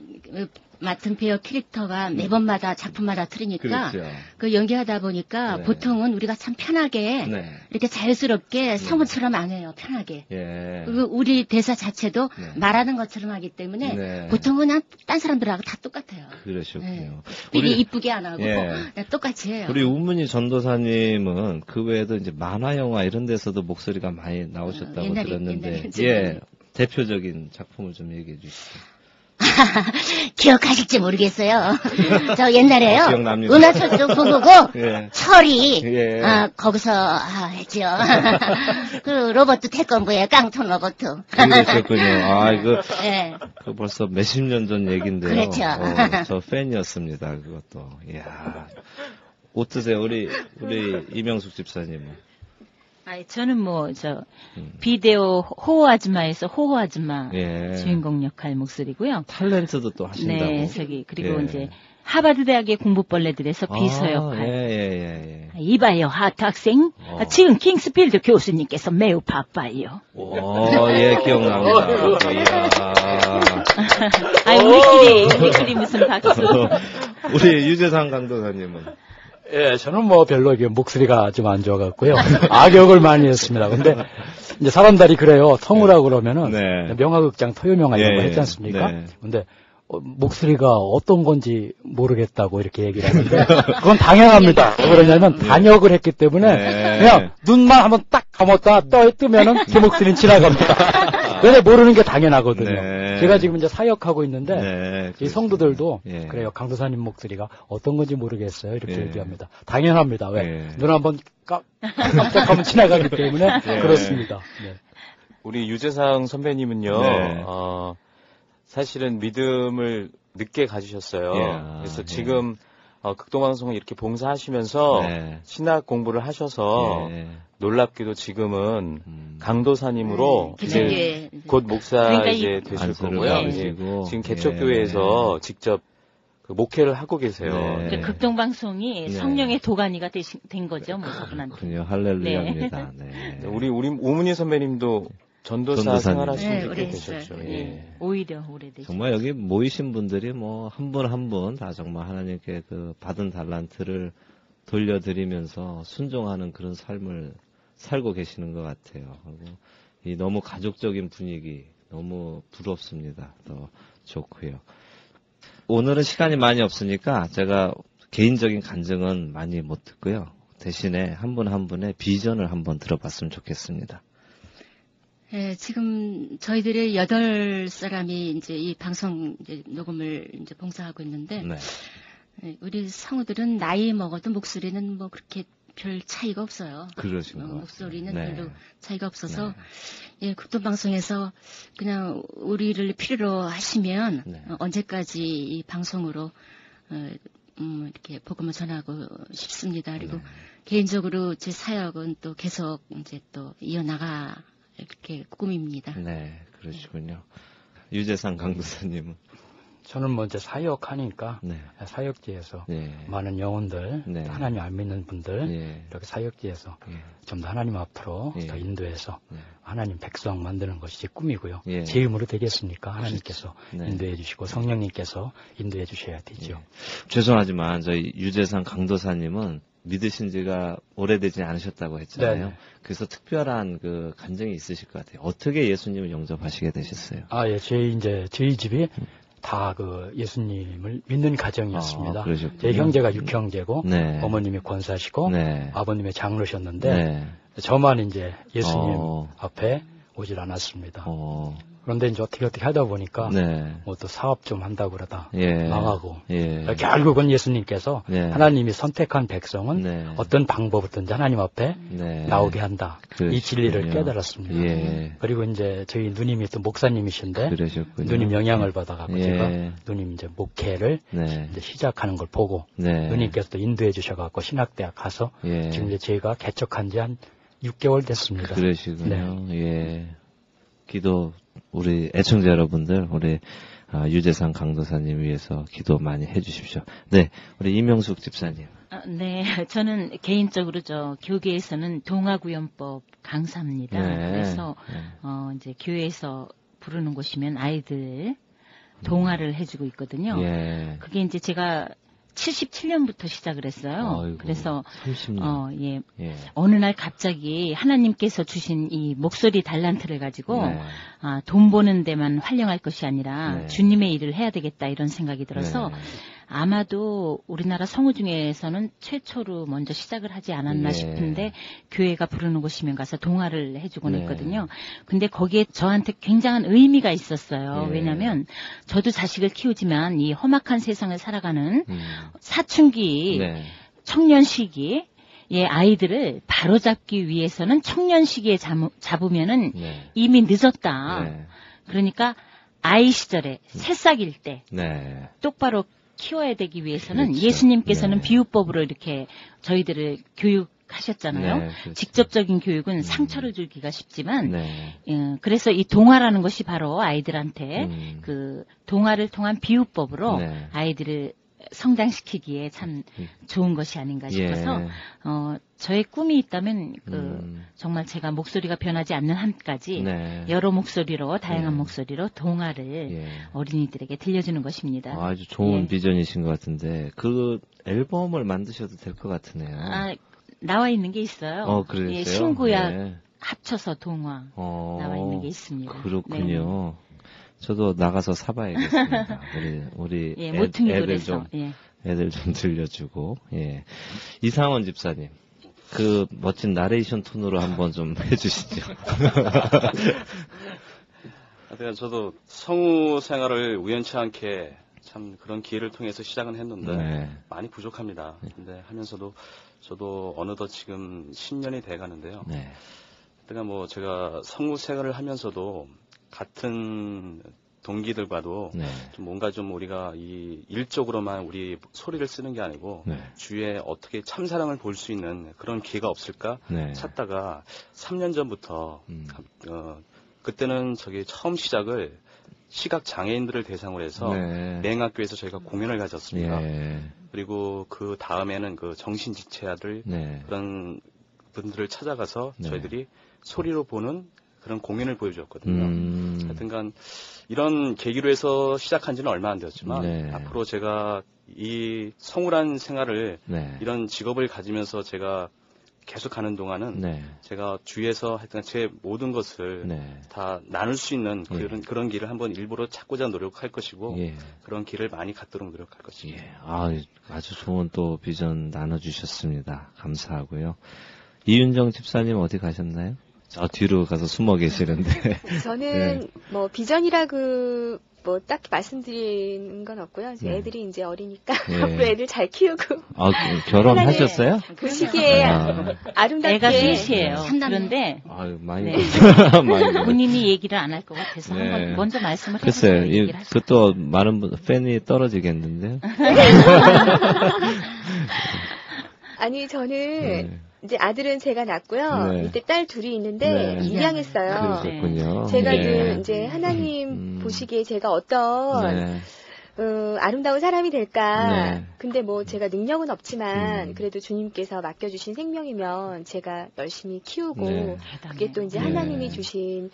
맡은 배우 캐릭터가 매번마다 작품마다 틀리니까 그렇죠. 그 연기하다 보니까 네. 보통은 우리가 참 편하게 네. 이렇게 자연스럽게 성우처럼 안 해요. 편하게. 예. 그리고 우리 대사 자체도 네. 말하는 것처럼 하기 때문에 네. 보통은 그냥 딴 사람들하고 다 똑같아요. 그러셨군요. 네. 삐리 이쁘게 안 하고 예. 똑같이 해요. 우리 우문희 전도사님은 그 외에도 이제 만화 영화 이런 데서도 목소리가 많이 나오셨다고 어, 옛날에, 들었는데 옛날에, 예. 대표적인 작품을 좀 얘기해 주시죠. 기억하실지 모르겠어요. 저 옛날에요. 아, 기억납니다. 은하철도 부부고 예. 철이 예. 아, 거기서 아, 했죠. 그 로버트 태권브의 깡통 로버트. 그러셨군요. 아 이거 예. 그 벌써 몇십 년 전 얘긴데요. 그렇죠. 어, 저 팬이었습니다. 그것도. 이야. 어떠세요, 우리 우리 이명숙 집사님은? 아니, 저는 뭐, 저, 음. 비데오 호호 아줌마에서 호호 아줌마 예. 주인공 역할 목소리고요. 탤런트도 또 하신다고. 네, 저기, 그리고 예. 이제, 하버드 대학의 공부벌레들에서 비서 아, 역할. 예, 예, 예, 예. 이봐요, 하트 학생. 어. 아, 지금 킹스필드 교수님께서 매우 바빠요. 어, 예, 기억납니다. 이야. 아, 우리끼리, 우리끼리 무슨 박수. 우리 유재상 강도사님은? 예, 저는 뭐 별로 이게 목소리가 좀 안 좋아갖고요. 악역을 많이 했습니다. 근데 이제 사람들이 그래요. 성우라 고 그러면은 네. 명화극장 토요명화 이런 거 예, 했지 않습니까? 네. 근데 어, 목소리가 어떤 건지 모르겠다고 이렇게 얘기를 하는데 그건 당연합니다. 왜 그러냐면 단역을 했기 때문에 네. 그냥 눈만 한번 딱 감았다 떠 뜨면은 그 목소리는 지나갑니다. 왜냐 모르는 게 당연하거든요. 네. 제가 지금 이제 사역하고 있는데 네. 이 성도들도 예. 그래요. 강도사님 목소리가 어떤 건지 모르겠어요. 이렇게 예. 얘기합니다. 당연합니다. 왜? 예. 눈 한번 깜- 깜짝하면 지나가기 때문에 예. 그렇습니다. 네. 우리 유재상 선배님은요, 네. 어, 사실은 믿음을 늦게 가지셨어요. 예. 그래서 예. 지금 어, 극동방송을 이렇게 봉사하시면서 네. 신학 공부를 하셔서 예. 놀랍게도 지금은 음. 강도사님으로 네, 이제 개척교회. 곧 목사 그러니까 이제 이- 되실 거고요. 예. 지금 예. 개척교회에서 직접 그 목회를 하고 계세요. 네. 이제 극동 방송이 네. 성령의 도가니가 되신, 된 거죠, 목사분한테. 그렇군요. 할렐루야입니다. 네. 우리 우리 오문희 선배님도 전도사 전도사님. 생활하신 네, 지 했어요. 되셨죠. 예. 예. 오히려 오래되죠. 정말 여기 모이신 분들이 뭐 한 분 한 분 다 정말 하나님께 그 받은 달란트를 돌려드리면서 순종하는 그런 삶을 살고 계시는 것 같아요. 이 너무 가족적인 분위기 너무 부럽습니다. 더 좋고요. 오늘은 시간이 많이 없으니까 제가 개인적인 간증은 많이 못 듣고요. 대신에 한 분한 분의 비전을 한번 들어봤으면 좋겠습니다. 예, 지금 저희들이 여덟 사람이 이제 이 방송 이제 녹음을 이제 봉사하고 있는데 네. 예, 우리 성우들은 나이 먹어도 목소리는 뭐 그렇게 별 차이가 없어요. 그러신 어, 것. 목소리는 네. 별로 차이가 없어서 네. 예, 국도방송에서 그냥 우리를 필요로 하시면 네. 어, 언제까지 이 방송으로 어, 음, 이렇게 복음을 전하고 싶습니다. 그리고 네. 개인적으로 제 사역은 또 계속 이제 또 이어나가 이렇게 꿈입니다. 네, 그러시군요. 유재상 강도사님은 저는 먼저 사역하니까 네. 사역지에서 네. 많은 영혼들, 네. 하나님 안 믿는 분들 예. 이렇게 사역지에서 예. 좀더 하나님 앞으로 예. 더 인도해서 네. 하나님 백성 만드는 것이 제 꿈이고요. 예. 제 힘으로 되겠습니까? 하나님께서 네. 인도해 주시고 성령님께서 인도해 주셔야 되죠. 예. 죄송하지만 저희 유재상 강도사님은 믿으신 지가 오래되지 않으셨다고 했잖아요. 네네. 그래서 특별한 그 감정이 있으실 것 같아요. 어떻게 예수님을 영접하시게 되셨어요? 아, 예, 저희 이제 저희 집이 다 그 예수님을 믿는 가정이었습니다. 아. 제 형제가 육형제고 네. 어머님이 권사시고 네. 아버님이 장로셨는데 네. 저만 이제 예수님 어. 앞에 오질 않았습니다. 어. 그런데 이제 어떻게 어떻게 하다 보니까 네. 뭐또 사업 좀 한다고 그러다 예. 망하고 예. 결국은 예수님께서 네. 하나님이 선택한 백성은 네. 어떤 방법으든지 하나님 앞에 네. 나오게 한다. 이 그러시군요. 진리를 깨달았습니다. 예. 그리고 이제 저희 누님이 또 목사님이신데 그러셨군요. 누님 영향을 받아가고 예. 제가 누님 이제 목회를 네. 이제 시작하는 걸 보고 네. 누님께서 또 인도해 주셔갖고 신학대학 가서 예. 지금 이제 저희가 개척한 지 한 6개월 됐습니다. 그러시군요. 네. 예. 기도 우리 애청자 여러분들 우리 아, 유재상 강도사님 위해서 기도 많이 해주십시오. 네, 우리 이명숙 집사님. 아, 네, 저는 개인적으로 저 교계에서는 동화구연법 강사입니다. 네. 그래서 네. 어 이제 교회에서 부르는 곳이면 아이들 동화를 해주고 있거든요. 예. 그게 이제 제가 77년부터 시작을 했어요. 아이고, 그래서 30년. 어, 예. 예. 어느 날 갑자기 하나님께서 주신 이 목소리 달란트를 가지고 네. 아, 돈 버는 데만 활용할 것이 아니라 네. 주님의 일을 해야 되겠다 이런 생각이 들어서 네. 아마도 우리나라 성우 중에서는 최초로 먼저 시작을 하지 않았나 네. 싶은데 교회가 부르는 곳이면 가서 동화를 해주곤 네. 했거든요. 근데 거기에 저한테 굉장한 의미가 있었어요. 네. 왜냐하면 저도 자식을 키우지만 이 험악한 세상을 살아가는 음. 사춘기 네. 청년 시기 의 아이들을 바로잡기 위해서는 청년 시기에 잡, 잡으면은 네. 이미 늦었다. 네. 그러니까 아이 시절에 새싹일 때 네. 똑바로 키워야 되기 위해서는 그렇죠. 예수님께서는 네. 비유법으로 이렇게 저희들을 교육 하셨잖아요. 네, 그렇죠. 직접적인 교육은 상처를 주기가 쉽지만 네. 예, 그래서 이 동화라는 것이 바로 아이들한테 음. 그 동화를 통한 비유법으로 네. 아이들을 성장시키기에 참 음. 좋은 것이 아닌가 싶어서 예. 어 저의 꿈이 있다면 그 음. 정말 제가 목소리가 변하지 않는 한까지 네. 여러 목소리로 다양한 네. 목소리로 동화를 예. 어린이들에게 들려주는 것입니다. 아주 좋은 예. 비전이신 것 같은데 그 앨범을 만드셔도 될 것 같으네요. 아, 나와 있는 게 있어요. 어, 그러세요? 예, 신구약 네. 합쳐서 동화 어, 나와 있는 게 있습니다. 그렇군요. 저도 나가서 사봐야겠습니다. 우리 우리 네. 예, 애- 애들 좀 예. 애들 좀 들려주고 예 이상원 집사님 그 멋진 나레이션 톤으로 한번 좀 해주시죠. 하여튼 저도 성우 생활을 우연치 않게 참 그런 기회를 통해서 시작은 했는데 네. 많이 부족합니다. 근데 하면서도 저도 어느덧 지금 10년이 돼 가는데요. 네. 그러니까 뭐 제가 성우 생활을 하면서도 같은 동기들과도 네. 좀 뭔가 좀 우리가 이 일적으로만 우리 소리를 쓰는 게 아니고 네. 주위에 어떻게 참사랑을 볼 수 있는 그런 기회가 없을까 네. 찾다가 3년 전부터 음. 어, 그때는 저기 처음 시작을 시각 장애인들을 대상으로 해서 네. 맹학교에서 저희가 공연을 가졌습니다. 예. 그리고 그 다음에는 그 정신지체아들 네. 그런 분들을 찾아가서 네. 저희들이 소리로 보는 그런 공연을 보여줬거든요. 음. 하여튼간 이런 계기로 해서 시작한 지는 얼마 안 되었지만 네. 앞으로 제가 이 성우란 생활을 네. 이런 직업을 가지면서 제가 계속 가는 동안은 네. 제가 주위에서 하여튼 제 모든 것을 네. 다 나눌 수 있는 예. 그런 그런 길을 한번 일부러 찾고자 노력할 것이고 예. 그런 길을 많이 갖도록 노력할 것입니다. 예. 아, 아주 좋은 또 비전 나눠주셨습니다. 감사하고요. 이윤정 집사님 어디 가셨나요? 저 뒤로 가서 숨어 계시는데. 저는 네. 뭐 비전이라고 뭐 딱히 말씀드리는 건 없고요. 이제 네. 애들이 이제 어리니까 네. 앞으로 애들 잘 키우고 아, 그 결혼하셨어요? 그 시기에 아. 아름답게 애가 셋이에요. 삼남매. 그런데 아유, 많이. 네. 많이. 본인이 얘기를 안 할 것 같아서 네. 한번 먼저 말씀을 글쎄요. 이. 그것도 많은 분, 팬이 떨어지겠는데요? 아니 저는 네. 이제 아들은 제가 낳았고요. 네. 이때 딸 둘이 있는데 네. 입양했어요. 그러셨군요. 제가 네. 그 이제 하나님 음. 보시기에 제가 어떤 네. 어, 아름다운 사람이 될까. 네. 근데 뭐 제가 능력은 없지만 음. 그래도 주님께서 맡겨주신 생명이면 제가 열심히 키우고 네. 그게 또 이제 네. 하나님이 주신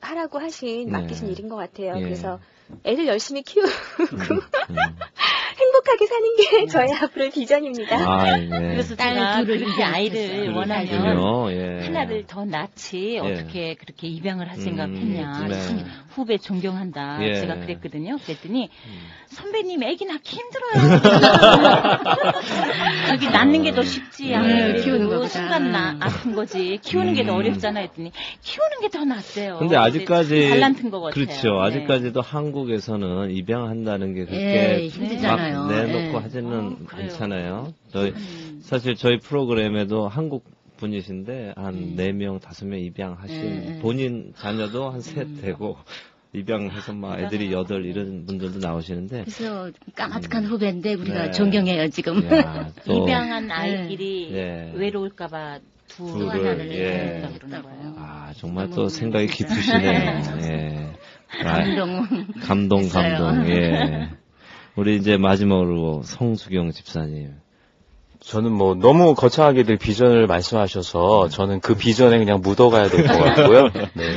하라고 하신 네. 맡기신 일인 것 같아요. 예. 그래서 애를 열심히 키우고 음. 행복하게 사는 게 저의 앞으로의 비전입니다. 아, 네. 그래서 딸 제가 둘을 그렇게 아이를. 원하면 그렇군요. 예. 하나를 더 낳지 어떻게 그렇게 입양을 할 음, 생각했냐 네. 후- 후배 존경한다 예. 제가 그랬거든요 그랬더니 음. 선배님 애기 낳기 힘들어요 여기 낳는 게 더 쉽지 네. 아무래도 키우는 거보다. 순간 나 아픈 거지 키우는 게 더 음. 어렵잖아 했더니 키우는 게 더 낫대요 근데 아직까지 달란트인 같아요 그렇죠. 네. 아직까지도 한국에서는 입양한다는 게 예, 그렇게 힘들잖아요. 막 내놓고 예. 하지는 어, 그래요. 않잖아요. 저희 음. 사실 저희 프로그램에도 한국 분이신데 한 음. 네명 다섯 명 입양하신 예, 예. 본인 자녀도 한셋 음. 되고 입양해서 막 애들이 여덟 이런 분들도 나오시는데 그래서 까마득한 후배인데 우리가 네. 존경해요 지금. 야, 또 입양한 아이끼리 예. 외로울까봐 두 둘을, 하나를 예. 했다 그러는 거예요. 아 정말 또 생각이 깊으시네요. 예. 아, 감동. 감동, 했어요. 감동. 예. 우리 이제 마지막으로 성수경 집사님. 저는 뭐 너무 거창하게들 비전을 말씀하셔서 저는 그 비전에 그냥 묻어가야 될 것 같고요. 네.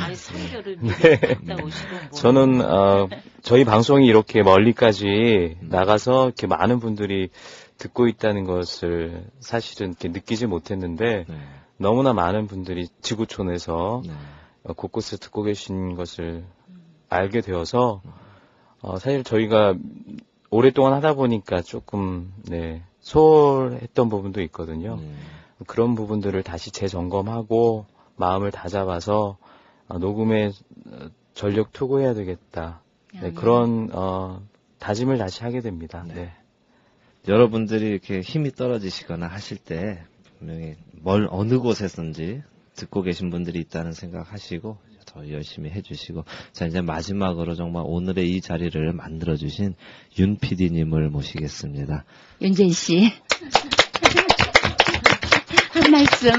갔다 오시고 뭐. 저는 어, 저희 방송이 이렇게 멀리까지 나가서 이렇게 많은 분들이 듣고 있다는 것을 사실은 이렇게 느끼지 못했는데 네. 너무나 많은 분들이 지구촌에서 네. 어, 곳곳에 듣고 계신 것을 알게 되어서 어, 사실 저희가 오랫동안 하다 보니까 조금 네, 소홀했던 부분도 있거든요. 네. 그런 부분들을 다시 재점검하고 마음을 다잡아서 어, 녹음에 어, 전력 투구해야 되겠다. 네, 그런 어, 다짐을 다시 하게 됩니다. 네. 여러분들이 이렇게 힘이 떨어지시거나 하실 때 분명히 멀 어느 곳에선지 듣고 계신 분들이 있다는 생각하시고 더 열심히 해주시고 자 이제 마지막으로 정말 오늘의 이 자리를 만들어 주신 윤 PD님을 모시겠습니다. 윤재희 씨. 한 말씀.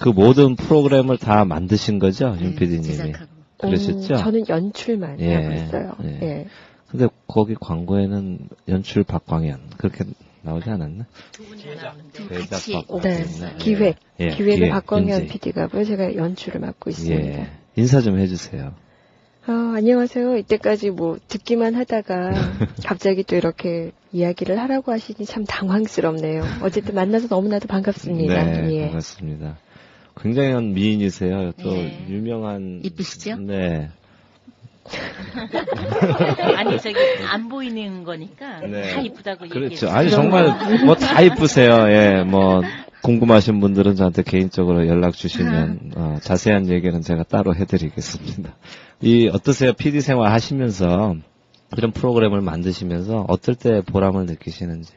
그 모든 프로그램을 다 만드신 거죠, 윤 네, PD님이? 제작하고. 그러셨죠? 음, 저는 연출만 예, 하고 있어요. 예. 예. 근데 거기 광고에는 연출 박광현 그렇게 나오지 않았나? 제작 같이. 네, 네. 기획. 예, 기획을 기획, 박광현 윤재. PD가고요. 제가 연출을 맡고 있습니다. 예. 인사 좀 해주세요. 아, 안녕하세요. 이때까지 뭐 듣기만 하다가 갑자기 또 이렇게 이야기를 하라고 하시니 참 당황스럽네요. 어쨌든 만나서 너무나도 반갑습니다. 네, 예. 반갑습니다. 굉장한 미인이세요. 또 예. 유명한 이쁘시죠? 네. 아니 저기 안 보이는 거니까 네. 다 이쁘다고 그렇죠. 얘기해요. 아니 정말 뭐 다 이쁘세요. 예, 뭐 궁금하신 분들은 저한테 개인적으로 연락 주시면 어, 자세한 얘기는 제가 따로 해드리겠습니다. 이 어떠세요? PD 생활 하시면서 이런 프로그램을 만드시면서 어떨 때 보람을 느끼시는지.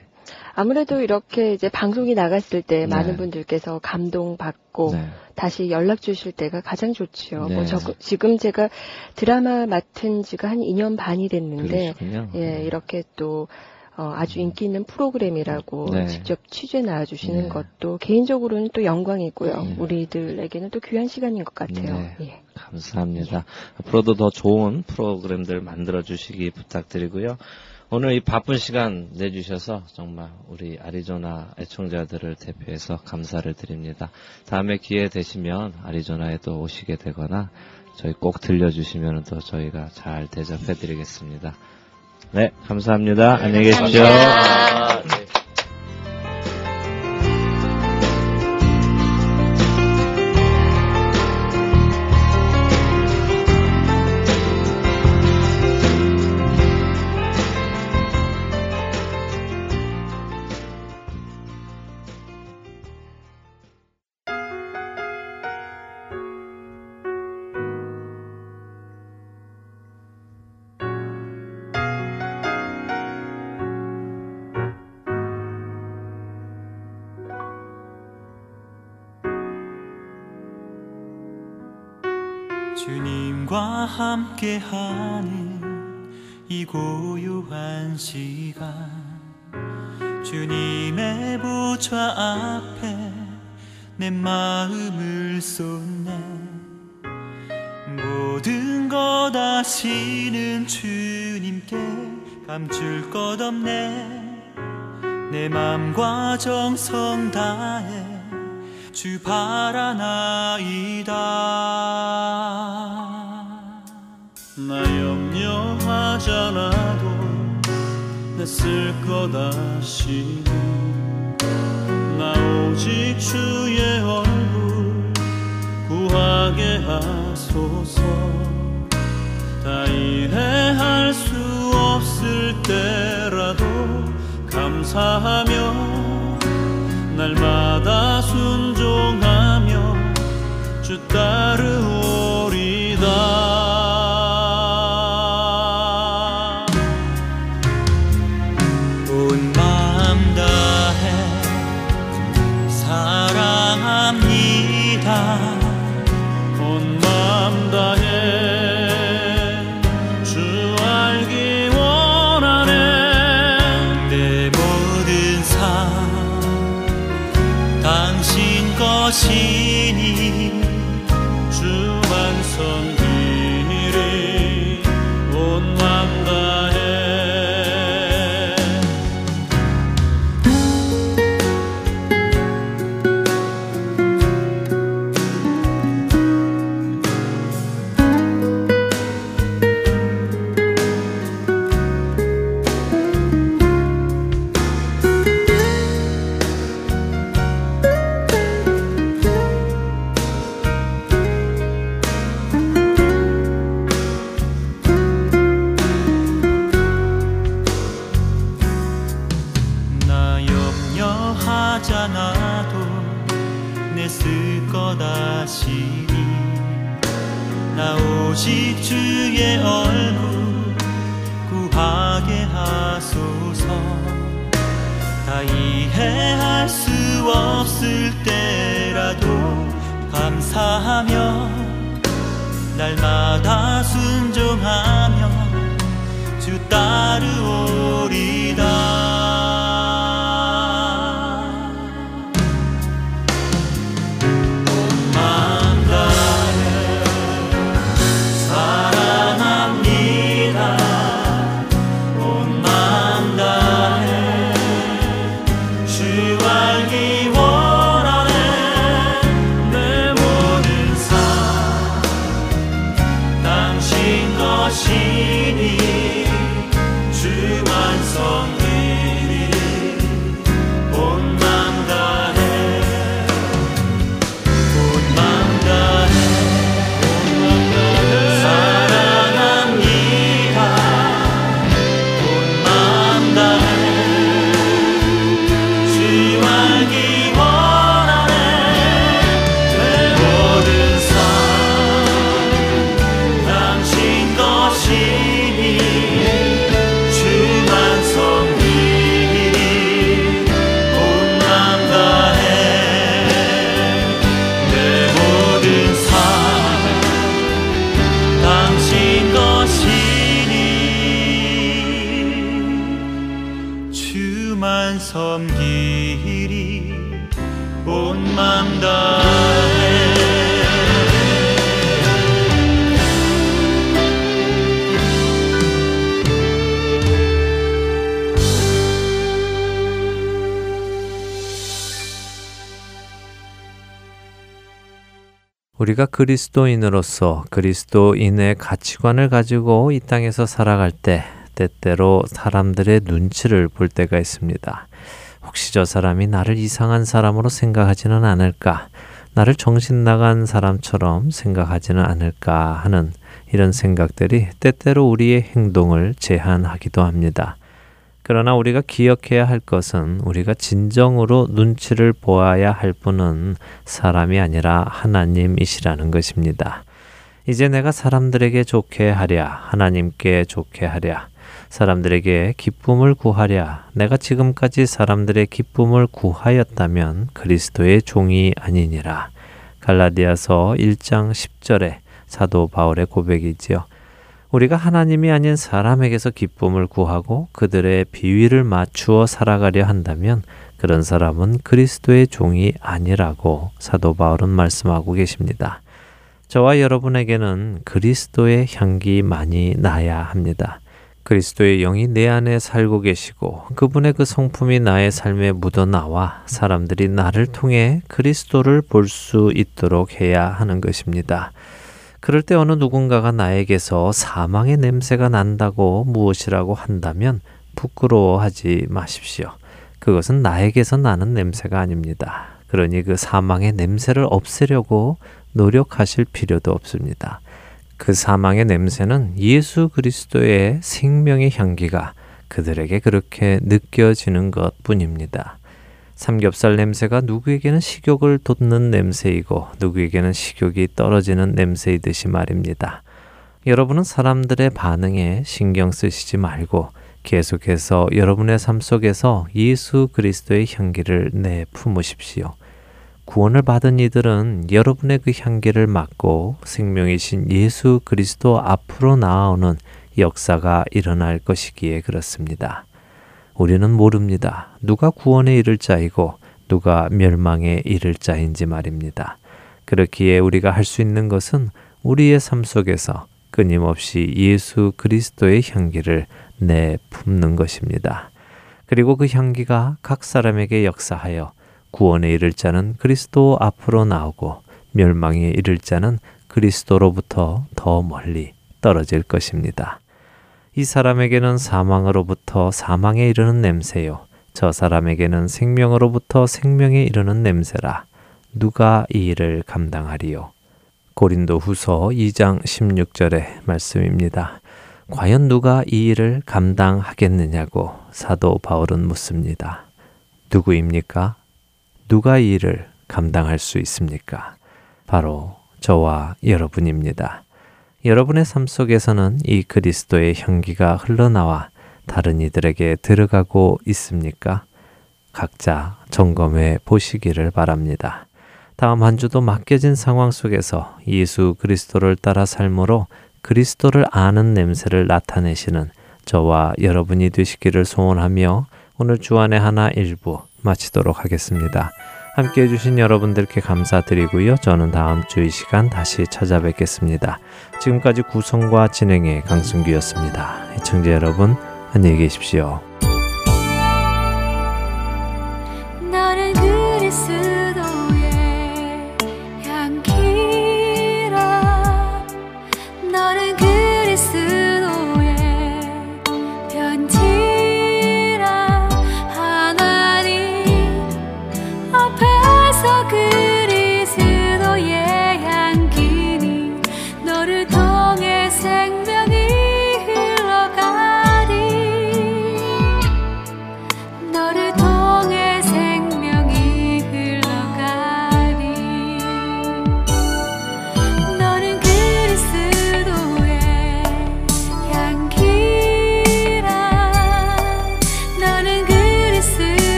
아무래도 이렇게 이제 방송이 나갔을 때 네. 많은 분들께서 감동받고 네. 다시 연락 주실 때가 가장 좋지요. 네. 뭐 저, 지금 제가 드라마 맡은 지가 한 2년 반이 됐는데 그러시군요. 예, 이렇게 또 어, 아주 인기 있는 프로그램이라고 네. 직접 취재 나와주시는 네. 것도 개인적으로는 또 영광이고요. 네. 우리들에게는 또 귀한 시간인 것 같아요. 네. 예. 감사합니다. 앞으로도 더 좋은 프로그램들 만들어 주시기 부탁드리고요. 오늘 이 바쁜 시간 내주셔서 정말 우리 아리조나 애청자들을 대표해서 감사를 드립니다. 다음에 기회 되시면 아리조나에 또 오시게 되거나 저희 꼭 들려주시면 또 저희가 잘 대접해 드리겠습니다. 네, 감사합니다. 안녕히 계십시오. 감사합니다. 당신 우리가 그리스도인으로서 그리스도인의 가치관을 가지고 이 땅에서 살아갈 때 때때로 사람들의 눈치를 볼 때가 있습니다. 혹시 저 사람이 나를 이상한 사람으로 생각하지는 않을까? 나를 정신 나간 사람처럼 생각하지는 않을까 하는 이런 생각들이 때때로 우리의 행동을 제한하기도 합니다. 그러나 우리가 기억해야 할 것은 우리가 진정으로 눈치를 보아야 할 분은 사람이 아니라 하나님이시라는 것입니다. 이제 내가 사람들에게 좋게 하랴, 하나님께 좋게 하랴, 사람들에게 기쁨을 구하랴, 내가 지금까지 사람들의 기쁨을 구하였다면 그리스도의 종이 아니니라. 갈라디아서 1장 10절에 사도 바울의 고백이지요. 우리가 하나님이 아닌 사람에게서 기쁨을 구하고 그들의 비위를 맞추어 살아가려 한다면 그런 사람은 그리스도의 종이 아니라고 사도 바울은 말씀하고 계십니다. 저와 여러분에게는 그리스도의 향기 많이 나야 합니다. 그리스도의 영이 내 안에 살고 계시고 그분의 그 성품이 나의 삶에 묻어나와 사람들이 나를 통해 그리스도를 볼 수 있도록 해야 하는 것입니다. 그럴 때 어느 누군가가 나에게서 사망의 냄새가 난다고 무엇이라고 한다면 부끄러워하지 마십시오. 그것은 나에게서 나는 냄새가 아닙니다. 그러니 그 사망의 냄새를 없애려고 노력하실 필요도 없습니다. 그 사망의 냄새는 예수 그리스도의 생명의 향기가 그들에게 그렇게 느껴지는 것 뿐입니다. 삼겹살 냄새가 누구에게는 식욕을 돋는 냄새이고 누구에게는 식욕이 떨어지는 냄새이듯이 말입니다. 여러분은 사람들의 반응에 신경 쓰시지 말고 계속해서 여러분의 삶 속에서 예수 그리스도의 향기를 내 품으십시오. 구원을 받은 이들은 여러분의 그 향기를 맡고 생명이신 예수 그리스도 앞으로 나아오는 역사가 일어날 것이기에 그렇습니다. 우리는 모릅니다. 누가 구원에 이를 자이고 누가 멸망에 이를 자인지 말입니다. 그렇기에 우리가 할 수 있는 것은 우리의 삶 속에서 끊임없이 예수 그리스도의 향기를 내 품는 것입니다. 그리고 그 향기가 각 사람에게 역사하여 구원에 이를 자는 그리스도 앞으로 나오고 멸망에 이를 자는 그리스도로부터 더 멀리 떨어질 것입니다. 이 사람에게는 사망으로부터 사망에 이르는 냄새요. 저 사람에게는 생명으로부터 생명에 이르는 냄새라. 누가 이 일을 감당하리요? 고린도 후서 2장 16절의 말씀입니다. 과연 누가 이 일을 감당하겠느냐고 사도 바울은 묻습니다. 누구입니까? 누가 이 일을 감당할 수 있습니까? 바로 저와 여러분입니다. 여러분의 삶 속에서는 이 그리스도의 향기가 흘러나와 다른 이들에게 들어가고 있습니까? 각자 점검해 보시기를 바랍니다. 다음 한 주도 맡겨진 상황 속에서 예수 그리스도를 따라 삶으로 그리스도를 아는 냄새를 나타내시는 저와 여러분이 되시기를 소원하며 오늘 주안의 하나 일부 마치도록 하겠습니다. 함께 해주신 여러분들께 감사드리고요. 저는 다음 주 이 시간 다시 찾아뵙겠습니다. 지금까지 구성과 진행의 강승규였습니다. 시청자 여러분, 안녕히 계십시오.